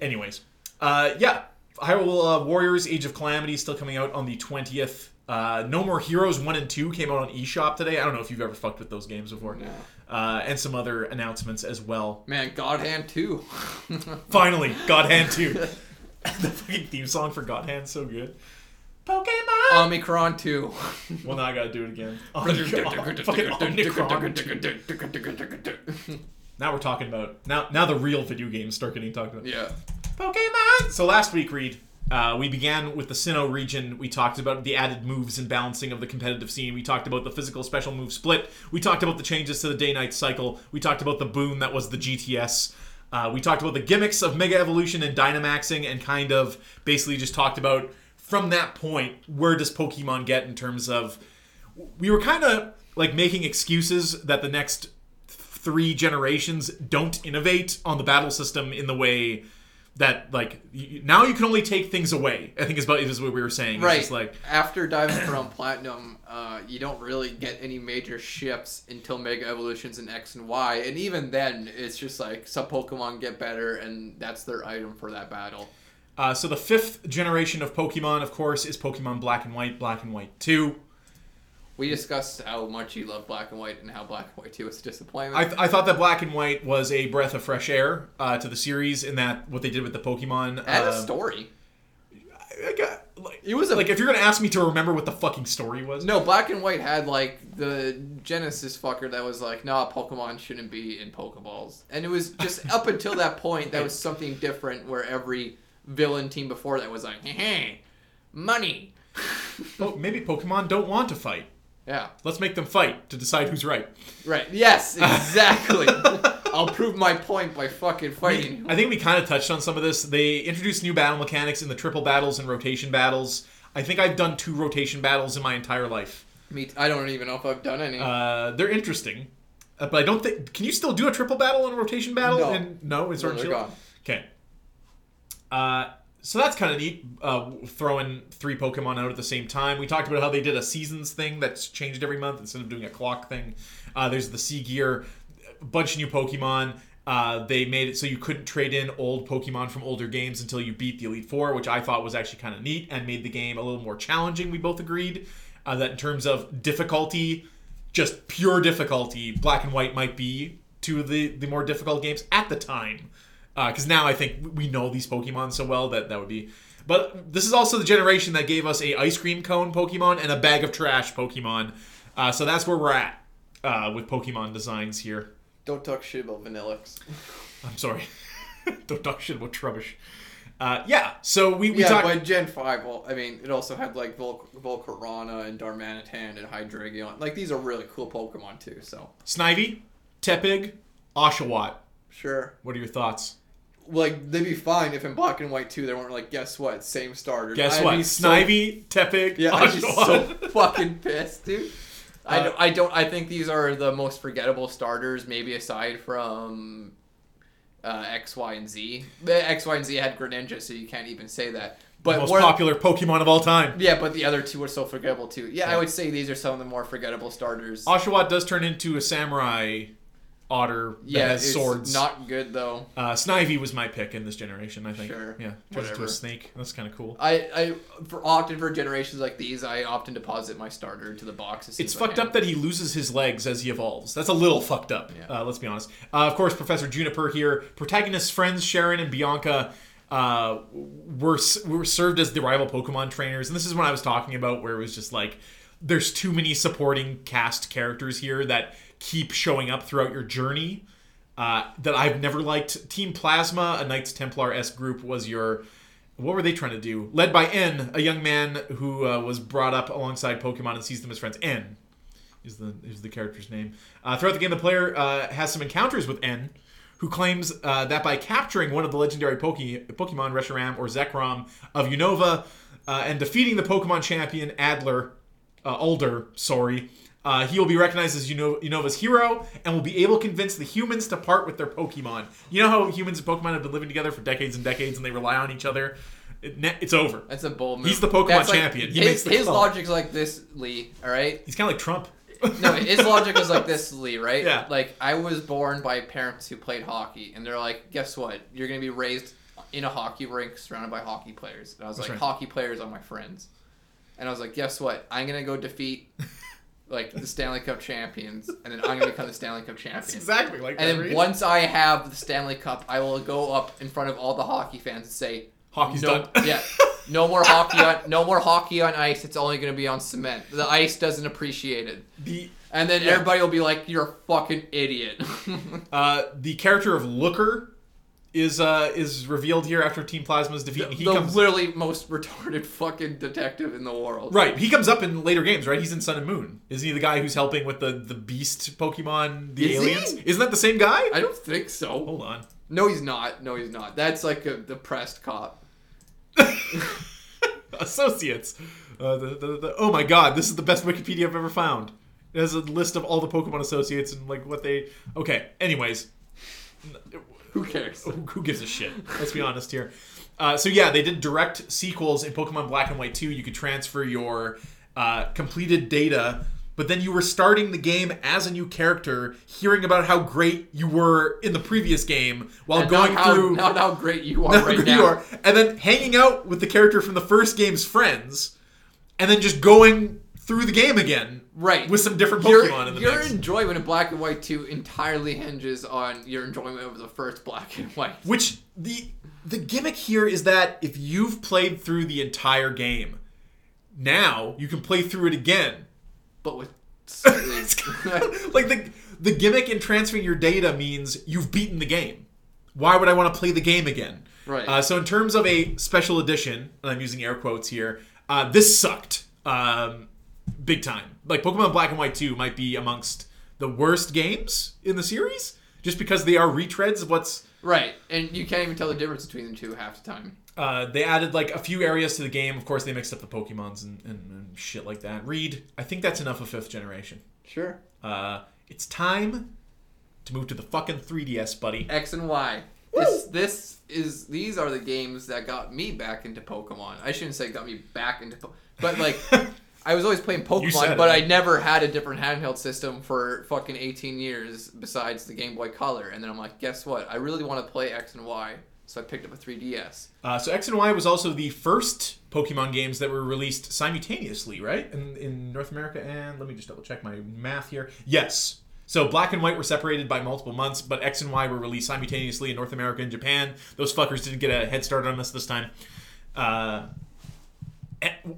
anyways, uh, yeah, Hyrule uh, Warriors: Age of Calamity is still coming out on the twentieth Uh, no More Heroes 1 and 2 came out on eShop today. I don't know if you've ever fucked with those games before. No. Uh, and some other announcements as well. Man, God Hand 2. [LAUGHS] Finally, God Hand 2. [LAUGHS] the fucking theme song for God Hand's so good. Pokemon! Omicron 2. well, now I gotta do it again. [LAUGHS] Omicron. Fucking Omicron 2. Now we're talking about now. Now the real video games start getting talked about. yeah. Pokemon. So last week, Reed, uh, we began with the Sinnoh region. We talked about the added moves and balancing of the competitive scene. We talked about the physical special move split. We talked about the changes to the day-night cycle. We talked about the boon that was the GTS. Uh, we talked about the gimmicks of Mega Evolution and Dynamaxing, and kind of basically just talked about from that point where does Pokemon get in terms of. We were kind of like making excuses that the next three generations don't innovate on the battle system in the way that like now you can only take things away. I think is what we were saying. It's Right. like After Diamond from [COUGHS] Platinum, uh, you don't really get any major shifts until Mega Evolutions in X and Y, and even then, it's just like some Pokemon get better, and that's their item for that battle. Uh, so the fifth generation of Pokemon, of course, is Pokemon Black and White, Black and White Two. We discussed how much you love Black and White and how Black and White 2 was a disappointment. I, th- I thought that Black and White was a breath of fresh air uh, to the series in that what they did with the Pokemon. and a um, story. I got- like, It was a like if you're gonna ask me to remember what the fucking story was, No, Black and White had like the Genesis fucker that was like, nah, Pokemon shouldn't be in Pokeballs. And it was just up until that point, that [LAUGHS] was something different where every villain team before that was like, hey, money. Po- [LAUGHS] maybe Pokemon don't want to fight. Yeah, Let's make them fight to decide who's right. right. Yes, [LAUGHS] exactly. I'll prove my point by fucking fighting. I think we kind of touched on some of this. They introduced new battle mechanics in the triple battles and rotation battles. I think I've done two rotation battles in my entire life. Me, I don't even know if I've done any. Uh, they're interesting, uh, but I don't think. Can you still do a triple battle and a rotation battle? No. And no, it's No, they're gone. Okay. Uh, so that's kind of neat. Uh, throwing three Pokemon out at the same time. We talked about how they did a seasons thing that's changed every month instead of doing a clock thing. Uh, there's the C-Gear, bunch of new Pokemon. Uh, they made it so you couldn't trade in old Pokemon from older games until you beat the Elite Four, which I thought was actually kind of neat and made the game a little more challenging. We both agreed uh, that in terms of difficulty, just pure difficulty, Black and White might be two of the, the more difficult games at the time. Because now I think we know these Pokemon so well that that would be. But this is also the generation that gave us a ice cream cone Pokemon and a bag of trash Pokemon. Uh, so that's where we're at uh, with Pokemon designs here. don't talk shit about Vanillix. [LAUGHS] I'm sorry. [LAUGHS] Don't talk shit about Trubbish. Uh, yeah, so we, we yeah, talked. but Gen 5, well, I mean, it also had like Vol- Volcarona and Darmanitan and Hydreigon. Like, these are really cool Pokemon too, so. Snivy, Tepig, Oshawott. Sure. What are your thoughts? Like, they'd be fine if in Black and White too, they weren't like, guess what? Same starters. Guess I'd what? be so- Snivy, Tepig, yeah, I'd be so [LAUGHS] fucking pissed, dude. I, Uh, don't, I don't. I think these are the most forgettable starters, maybe aside from uh, X, Y, and Z. The X, Y, and Z had Greninja, so you can't even say that. the But most popular Pokemon of all time. Yeah, but the other two are so forgettable too. Yeah, Yeah. I would say these are some of the more forgettable starters. Oshawott does turn into a samurai otter yeah, it's swords. not good though. Uh, Snivy was my pick in this generation, I think. Sure. Yeah, turns into a snake. That's kind of cool. I, I for often for generations like these, I often deposit my starter into the boxes. It's fucked up that he loses his legs as he evolves. That's a little fucked up. Yeah. Uh, let's be honest. Uh, of course, Professor Juniper here. Protagonist's friends Cheren and Bianca uh, were were served as the rival Pokemon trainers, and this is what I was talking about, where it was just like there's too many supporting cast characters here that keep showing up throughout your journey. Uh, that I've never liked. Team Plasma, a Knights Templar S group, was your. What were they trying to do? Led by N, a young man who uh, was brought up alongside Pokemon and sees them as friends. N is the is the character's name. Uh, throughout the game, the player uh, has some encounters with N, who claims uh, that by capturing one of the legendary Poke- Pokemon, Reshiram or Zekrom of Unova, uh, and defeating the Pokemon champion Adler, Alder, sorry, uh, he will be recognized as Uno- Unova's hero and will be able to convince the humans to part with their Pokemon. You know how humans and Pokemon have been living together for decades and decades, and they rely on each other. It, ne- it's over. That's a bold move. He's the Pokemon That's like- champion. He his the his call. logic's like this, Lee. All right. He's kind of like Trump. No, [LAUGHS] his logic is like this, Lee. Right? Yeah. Like I was born by parents who played hockey, and they're like, guess what? You're gonna be raised in a hockey rink surrounded by hockey players. And I was That's like, right. hockey players are my friends. and I was like, guess what? I'm gonna go defeat like the Stanley Cup champions, and then I'm gonna become the Stanley Cup champion. That's exactly like And then Reed. once I have the Stanley Cup, I will go up in front of all the hockey fans and say, Hockey's no, done. [LAUGHS] yeah, no more hockey on, no more hockey on ice. It's only to be on cement. The ice doesn't appreciate it. the And then Yeah. everybody will be like, "You're a fucking idiot." [LAUGHS] uh, the character of Looker is uh, is revealed here after Team Plasma's defeat. the he comes literally most retarded fucking detective in the world. right. He comes up in later games, right? He's in Sun and Moon. Is he the guy who's helping with the the Beast Pokemon, the Is he? aliens? Isn't that the same guy? I don't think so. Hold on. No, he's not. No, he's not. That's like a depressed cop. [LAUGHS] Associates. Uh, the, the, the, oh my god, this is the best Wikipedia I've ever found. It has a list of all the Pokemon associates and like what they. Okay. Anyways, Who cares? who gives a shit? Let's be honest here. Uh, so yeah, they did direct sequels in Pokemon Black and White 2. You could transfer your uh, completed data, but then you were starting the game as a new character, hearing about how great you were in the previous game while And going not how, through not how great you [LAUGHS] are right now. you are, and then hanging out with the character from the first game's friends, and then just going through the game again, Right. with some different Your, Pokemon in the your mix. enjoyment of Black and White 2 entirely hinges on your enjoyment of the first Black and White. Which the the gimmick here is that if you've played through the entire game, now you can play through it again. But with [LAUGHS] of- [LAUGHS] like the the gimmick in transferring your data means you've beaten the game. Why would I want to play the game again? Right. Uh, so in terms of a special edition, and I'm using air quotes here, uh, this sucked um, big time. Like Pokemon Black and White 2 might be amongst the worst games in the series, just because they are retreads of what's Right, and you can't even tell the difference between the two half the time. Uh, they added like a few areas to the game. Of course, they mixed up the Pokemons and, and, and shit like that. Reed, I think that's enough of fifth generation. Sure. Uh, it's time to move to the fucking 3DS, buddy. X and Y. This this is these are the games that got me back into Pokemon. I shouldn't say got me back into, po- but like [LAUGHS] I was always playing Pokemon, but I never had a different handheld system for fucking 18 years besides the Game Boy Color. And then I'm like, guess what? I really want to play X and Y, so I picked up a 3DS. Uh, so X and Y was also the first Pokemon games that were released simultaneously, right? In, in North America and let me just double check my math here. Yes. So Black and White were separated by multiple months, but X and Y were released simultaneously in North America and Japan. Those fuckers didn't get a head start on us this time. Uh,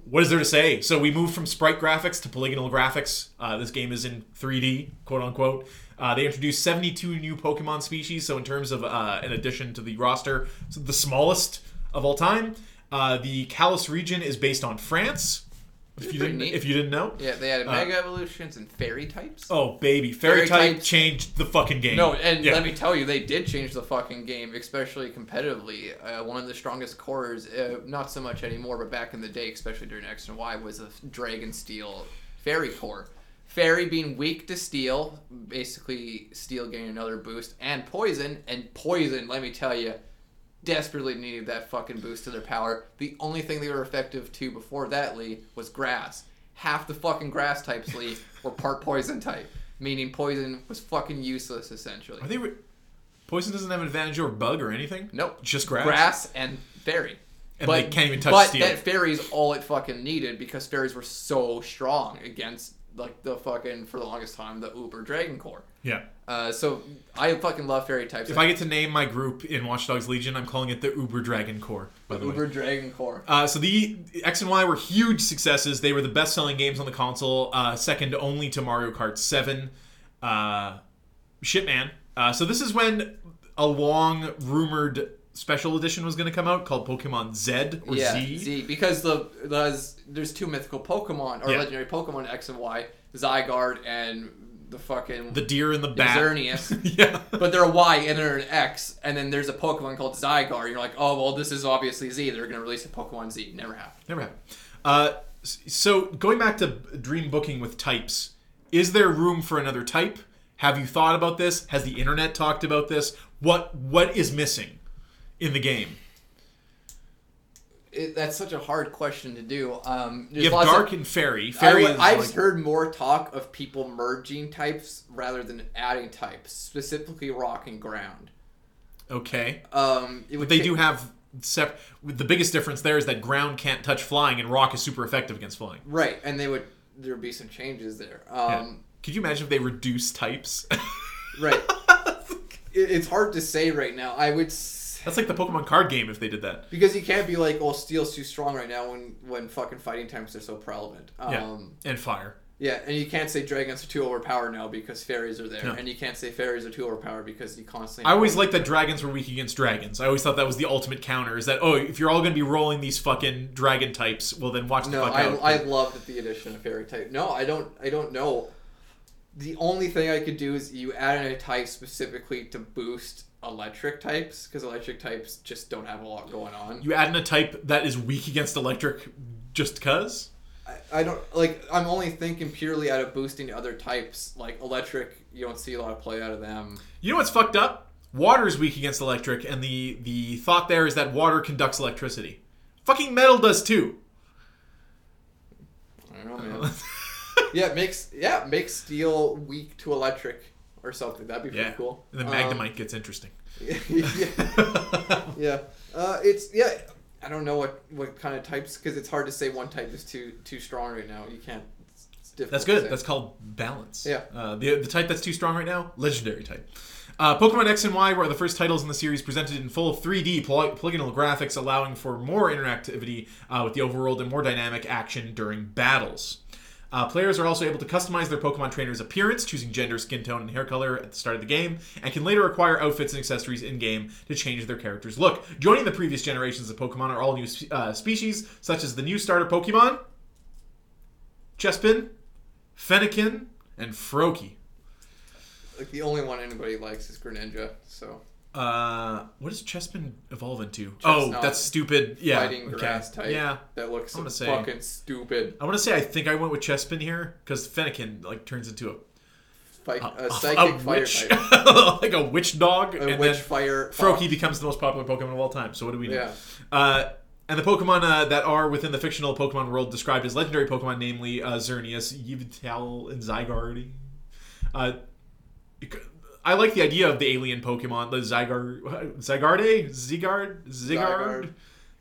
what is there to say? So we moved from sprite graphics to polygonal graphics. Uh, this game is in 3D, quote unquote. Uh, they introduced 72 new Pokemon species. So in terms of uh, an addition to the roster, so the smallest of all time. Uh, the Kalos region is based on France. If you didn't, neat. if you didn't know, Yeah, they had Uh, Mega Evolutions and Fairy types. oh baby, Fairy, Fairy Type types- changed the fucking game. No, and Yeah. let me tell you, they did change the fucking game, especially competitively. Uh, one of the strongest cores, uh, not so much anymore, but back in the day, especially during X and Y, was a Dragon Steel Fairy core. Fairy being weak to Steel, basically Steel getting another boost, and Poison, and Poison, let me tell you, desperately needed that fucking boost to their power. The only thing they were effective to before that, Lee, was Grass. Half the fucking Grass types, Lee, [LAUGHS] were part Poison type, meaning Poison was fucking useless, essentially. Are they? Re- Poison doesn't have an advantage over Bug or anything. Nope. just grass. Grass and Fairy. And they can't even touch but steel. that Fairy's all it fucking needed because Fairies were so strong against, like, the fucking, for the longest time, the Uber Dragon Core. Yeah. Uh, so I fucking love Fairy types. If I get to name my group in Watch Dogs Legion, I'm calling it the Uber Dragon Core. By the way. Uber Dragon Core. Uh, so the X and Y were huge successes. They were the best-selling games on the console, uh, second only to Mario Kart 7. Uh, shit, man. Uh, so this is when a long rumored special edition was going to come out called Pokemon Z or yeah, Z. Z. Because the there's, there's two mythical Pokemon or Yeah. legendary Pokemon X and Y, Zygarde and the fucking The deer in the bat. Xerneas. [LAUGHS] yeah. but they're a Y and they're an X, and then there's a Pokemon called Zygarde. And you're like, oh well, this is obviously Z. They're gonna release a Pokemon Z. Never happened. Never happened. Uh, so going back to dream booking with types, is there room for another type? Have you thought about this? Has the internet talked about this? What what is missing in the game? It, that's such a hard question to do. Um, You have lots of- dark and fairy. I Fairy is I've like, heard more talk of people merging types rather than adding types, specifically rock and ground. okay, Um, it but they do have sep- the biggest difference there is that ground can't touch flying, and rock is super effective against flying. Right, and they would there would be some changes there. Yeah. Um, Could you imagine if they reduce types? [LAUGHS] Right. It- it's hard to say right now. I would s- That's like the Pokemon card game if they did that. because you can't be like, "Oh, steel's too strong right now," when when fucking fighting types are so prevalent. Um, Yeah. And fire. Yeah, and you can't say dragons are too overpowered now because fairies are there, No. and you can't say fairies are too overpowered because you constantly. I always liked that dragons were weak against dragons. I always thought that was the ultimate counter. Is that oh, if you're all going to be rolling these fucking dragon types, well then watch the No, fuck I, out. I loved the addition of fairy type. No, I don't. I don't know. The only thing I could do is you add in a type specifically to boost electric types because electric types just don't have a lot going on. you add in a type that is weak against electric, just cause. I, I don't like. I'm only thinking purely out of boosting other types like electric. You don't see a lot of play out of them. You know what's fucked up? Water is weak against electric, and the the thought there is that water conducts electricity. Fucking metal does too. I don't know, man. yeah, it makes yeah it makes steel weak to electric or something. That'd be pretty yeah. cool. And then Um, gets interesting. [LAUGHS] yeah. yeah. Uh, it's yeah. I don't know what what kind of types because it's hard to say one type is too too strong right now. You can't. That's good. That's called balance. Yeah. Uh, the the type that's too strong right now, legendary type. Uh, Pokemon X and Y were the first titles in the series presented in full 3D poly- polygonal graphics, allowing for more interactivity uh, with the overworld and more dynamic action during battles. Uh, players are also able to customize their Pokemon trainer's appearance, choosing gender, skin tone, and hair color at the start of the game, and can later acquire outfits and accessories in game to change their character's look. Joining the previous generations of Pokemon are all new uh, species, such as the new starter Pokemon, Chespin, Fennekin, and Froakie. like the only one anybody likes is Greninja. So Uh, what does Chespin evolve into? oh, that's stupid. Yeah, fighting okay. grass type. Yeah, That looks I'm gonna say- fucking stupid. I want to say I think I went with Chespin here because Fennekin like turns into a Fight, a, a, psychic a fire witch, type. [LAUGHS] like a witch dog, A and witch then fire. Froakie becomes the most popular Pokemon of all time. So what do we know? Yeah. Uh, and the Pokemon uh, that are within the fictional Pokemon world described as legendary Pokemon, namely uh, Xerneas, Yveltal, and Zygarde. Uh, I like the idea of the alien Pokemon, the Zygar, Zygarde, Zygard, Zygard. Zygarde.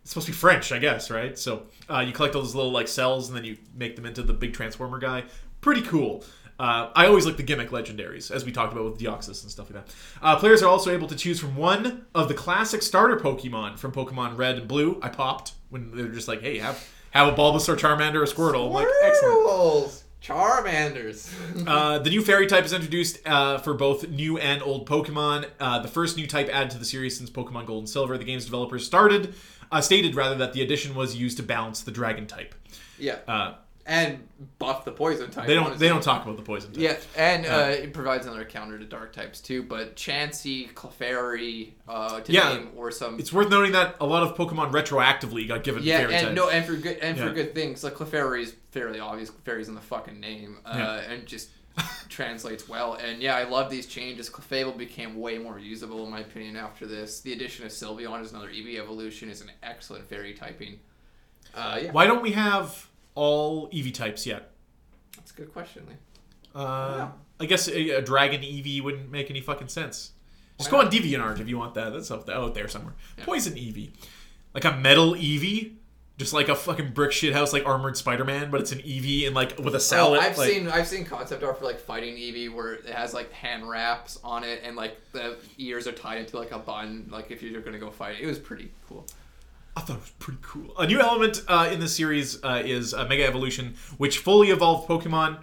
It's supposed to be French, I guess, right? So uh, you collect all those little like cells, and then you make them into the big transformer guy. Pretty cool. Uh, I always like the gimmick legendaries, as we talked about with Deoxys and stuff like that. Uh, players are also able to choose from one of the classic starter Pokemon from Pokemon Red and Blue. I popped when they were just like, "Hey, have have a Bulbasaur, Charmander, or Squirtle." I'm like, excellent. Charmanders. [LAUGHS] Uh, the new fairy type is introduced uh, for both new and old Pokemon. Uh, the first new type added to the series since Pokemon Gold and Silver. The game's developers started uh, stated rather that the addition was used to balance the Dragon type. yeah. Uh, and buff the poison type. they don't honestly. they don't talk about the poison type. Yeah, and uh, it provides another counter to dark types too. But Chansey, Clefairy, uh, to Yeah. name or some. It's worth noting that a lot of Pokemon retroactively got given yeah, fairy and type. no, and for good and Yeah. for good things. Like Clefairy is fairly obvious. Clefairy's in the fucking name, uh, Yeah. and just [LAUGHS] translates well. And yeah, I love these changes. Clefable became way more usable in my opinion after this. The addition of Sylveon as another Eevee evolution is an excellent fairy typing. Uh, yeah, Why don't we have all Eevee types yet? that's a good question. Lee. Uh, Yeah. I guess a, a dragon Eevee wouldn't make any fucking sense. Just Why go not? on DeviantArt if you want that. That's out there somewhere. Yeah. Poison Eevee, like a metal Eevee, just like a fucking brick shit house like armored Spider-Man, but it's an Eevee and like with a Oh, salad. I've like- seen I've seen concept art for like fighting Eevee where it has like hand wraps on it and like the ears are tied into like a bun. Like if you're gonna go fight, it was pretty cool. I thought it was pretty cool. A new element uh, in the series uh, is uh, Mega Evolution, which fully evolved Pokemon.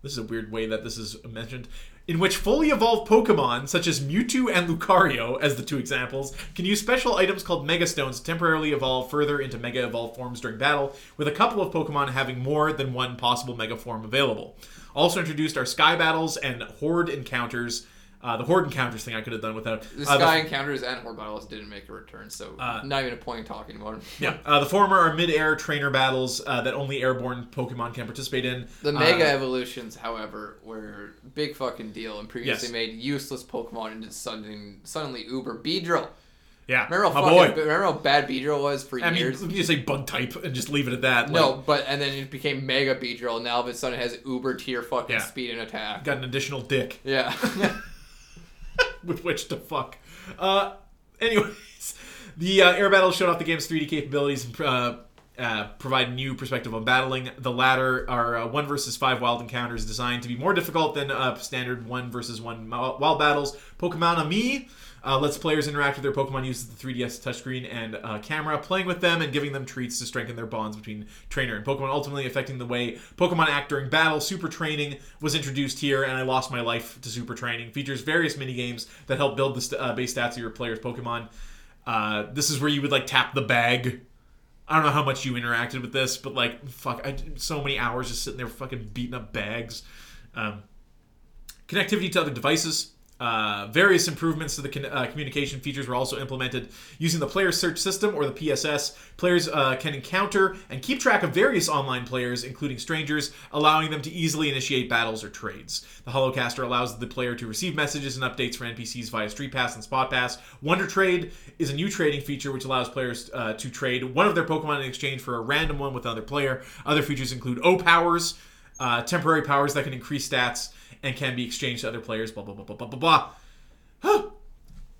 This is a weird way that this is mentioned. In which fully evolved Pokemon, such as Mewtwo and Lucario, as the two examples, can use special items called Mega Stones to temporarily evolve further into Mega Evolved forms during battle, with a couple of Pokemon having more than one possible Mega form available. Also introduced are Sky Battles and Horde Encounters. Uh, the Horde Encounters thing I could have done without. The Uh, Sky Encounters and Horde Battles didn't make a return, so Uh, not even a point in talking about them. Yeah, uh, the former are mid-air trainer battles uh, that only airborne Pokemon can participate in. The Mega Uh, Evolutions, however, were big fucking deal and previously Yes. made useless Pokemon into suddenly suddenly uber Beedrill. yeah, Remember how fucking, boy. remember how bad Beedrill was for I mean, years? you just say bug type and just leave it at that. no, Like, but and then it became Mega Beedrill. and Now all of a sudden it has uber tier fucking Yeah. speed and attack. got an additional dick Yeah. [LAUGHS] [LAUGHS] [LAUGHS] with which to fuck. Uh, Anyways, [LAUGHS] the uh, air battle showed off the game's 3D capabilities and uh, uh, provide new perspective on battling. The latter are uh, one versus five wild encounters designed to be more difficult than uh, standard one versus one wild battles. Pokemon Amie uh, lets players interact with their Pokemon using the 3DS touchscreen and uh, camera, playing with them and giving them treats to strengthen their bonds between trainer and Pokemon, ultimately affecting the way Pokemon act during battle. Super Training was introduced here, and I lost my life to Super Training. Features various mini games that help build the st- uh, base stats of your player's Pokemon. Uh, this is where you would like tap the bag. I don't know how much you interacted with this, but like, fuck, I so many hours just sitting there fucking beating up bags. Um, connectivity to other devices. Uh, various improvements to the con- uh, communication features were also implemented using the player search system or the PSS. Players uh, can encounter and keep track of various online players, including strangers, allowing them to easily initiate battles or trades. The Holocaster allows the player to receive messages and updates for NPCs via Street Pass and Spot Pass. Wonder Trade is a new trading feature which allows players uh, to trade one of their Pokemon in exchange for a random one with another player. Other features include O powers, uh, temporary powers that can increase stats and can be exchanged to other players. Blah blah blah blah blah blah blah.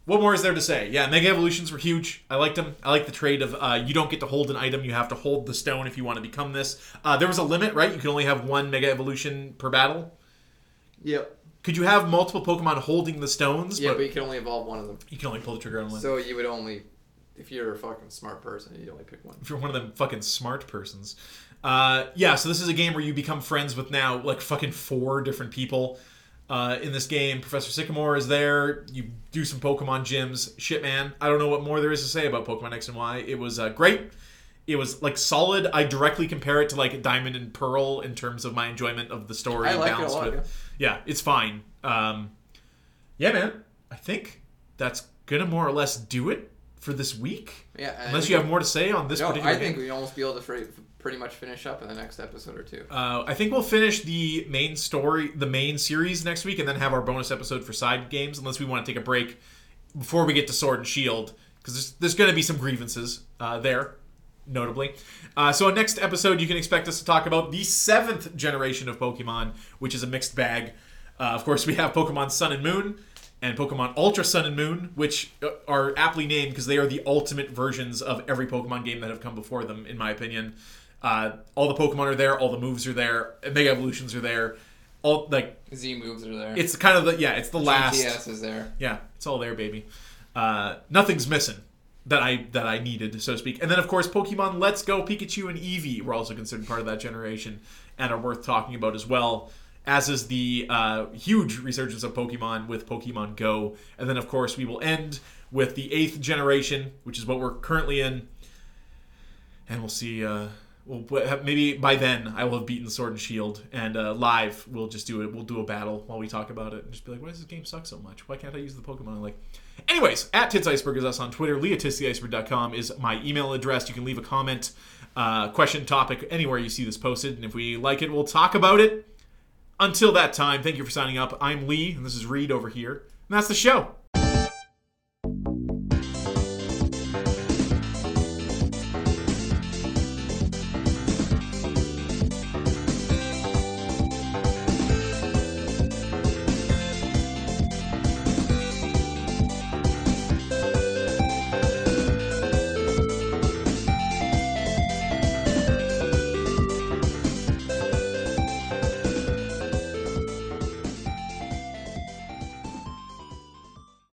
What more is there to say? Yeah, Mega Evolutions were huge. I liked them. I like the trade of uh, you don't get to hold an item; you have to hold the stone if you want to become this. Uh, there was a limit, right? You can only have one Mega Evolution per battle. Yep. Could you have multiple Pokemon holding the stones? Yeah, but you can only evolve one of them. you can only pull the trigger on one. So you would only, if you're a fucking smart person, you'd only pick one. if you're one of them fucking smart persons. Uh, yeah, so this is a game where you become friends with now like fucking four different people. Uh, in this game, Professor Sycamore is there. You do some Pokemon gyms. Shit, man. I don't know what more there is to say about Pokemon X and Y. It was uh, great. It was like solid. I directly compare it to like Diamond and Pearl in terms of my enjoyment of the story. I like it a lot, with- yeah, it's fine. Um, yeah, man. I think that's gonna more or less do it for this week. Yeah. Unless you have more to say on this No, particular I think game. we'd almost be able to pretty much finish up in the next episode or two. Uh, I think we'll finish the main story, the main series next week, and then have our bonus episode for side games. Unless we want to take a break before we get to Sword and Shield, because there's, there's going to be some grievances uh, there, notably. Uh, so, next episode, you can expect us to talk about the seventh generation of Pokemon, which is a mixed bag. Uh, of course, we have Pokemon Sun and Moon and Pokemon Ultra Sun and Moon, which uh, are aptly named because they are the ultimate versions of every Pokemon game that have come before them, in my opinion. Uh, all the Pokemon are there, all the moves are there, Mega Evolutions are there. All like Z moves are there. it's kind of the yeah, it's the last GTS is there. yeah, it's all there, baby. Uh, nothing's missing that I that I needed, so to speak. And then of course, Pokemon Let's Go, Pikachu, and Eevee were also considered part of that generation and are worth talking about as well. As is the uh, huge resurgence of Pokemon with Pokemon Go, and then of course we will end with the eighth generation, which is what we're currently in, and we'll see. Uh, maybe by then I will have beaten Sword and Shield, and uh, live we'll just do it. We'll do a battle while we talk about it, and just be like, "Why does this game suck so much? Why can't I use the Pokemon?" Like. Anyways, at Tits Iceberg is us on Twitter. LeahTitsTheIceberg.com is my email address. You can leave a comment, uh, question, topic, anywhere you see this posted, and if we like it, we'll talk about it. Until that time, thank you for signing up. I'm Lee, and this is Reed over here, and that's the show.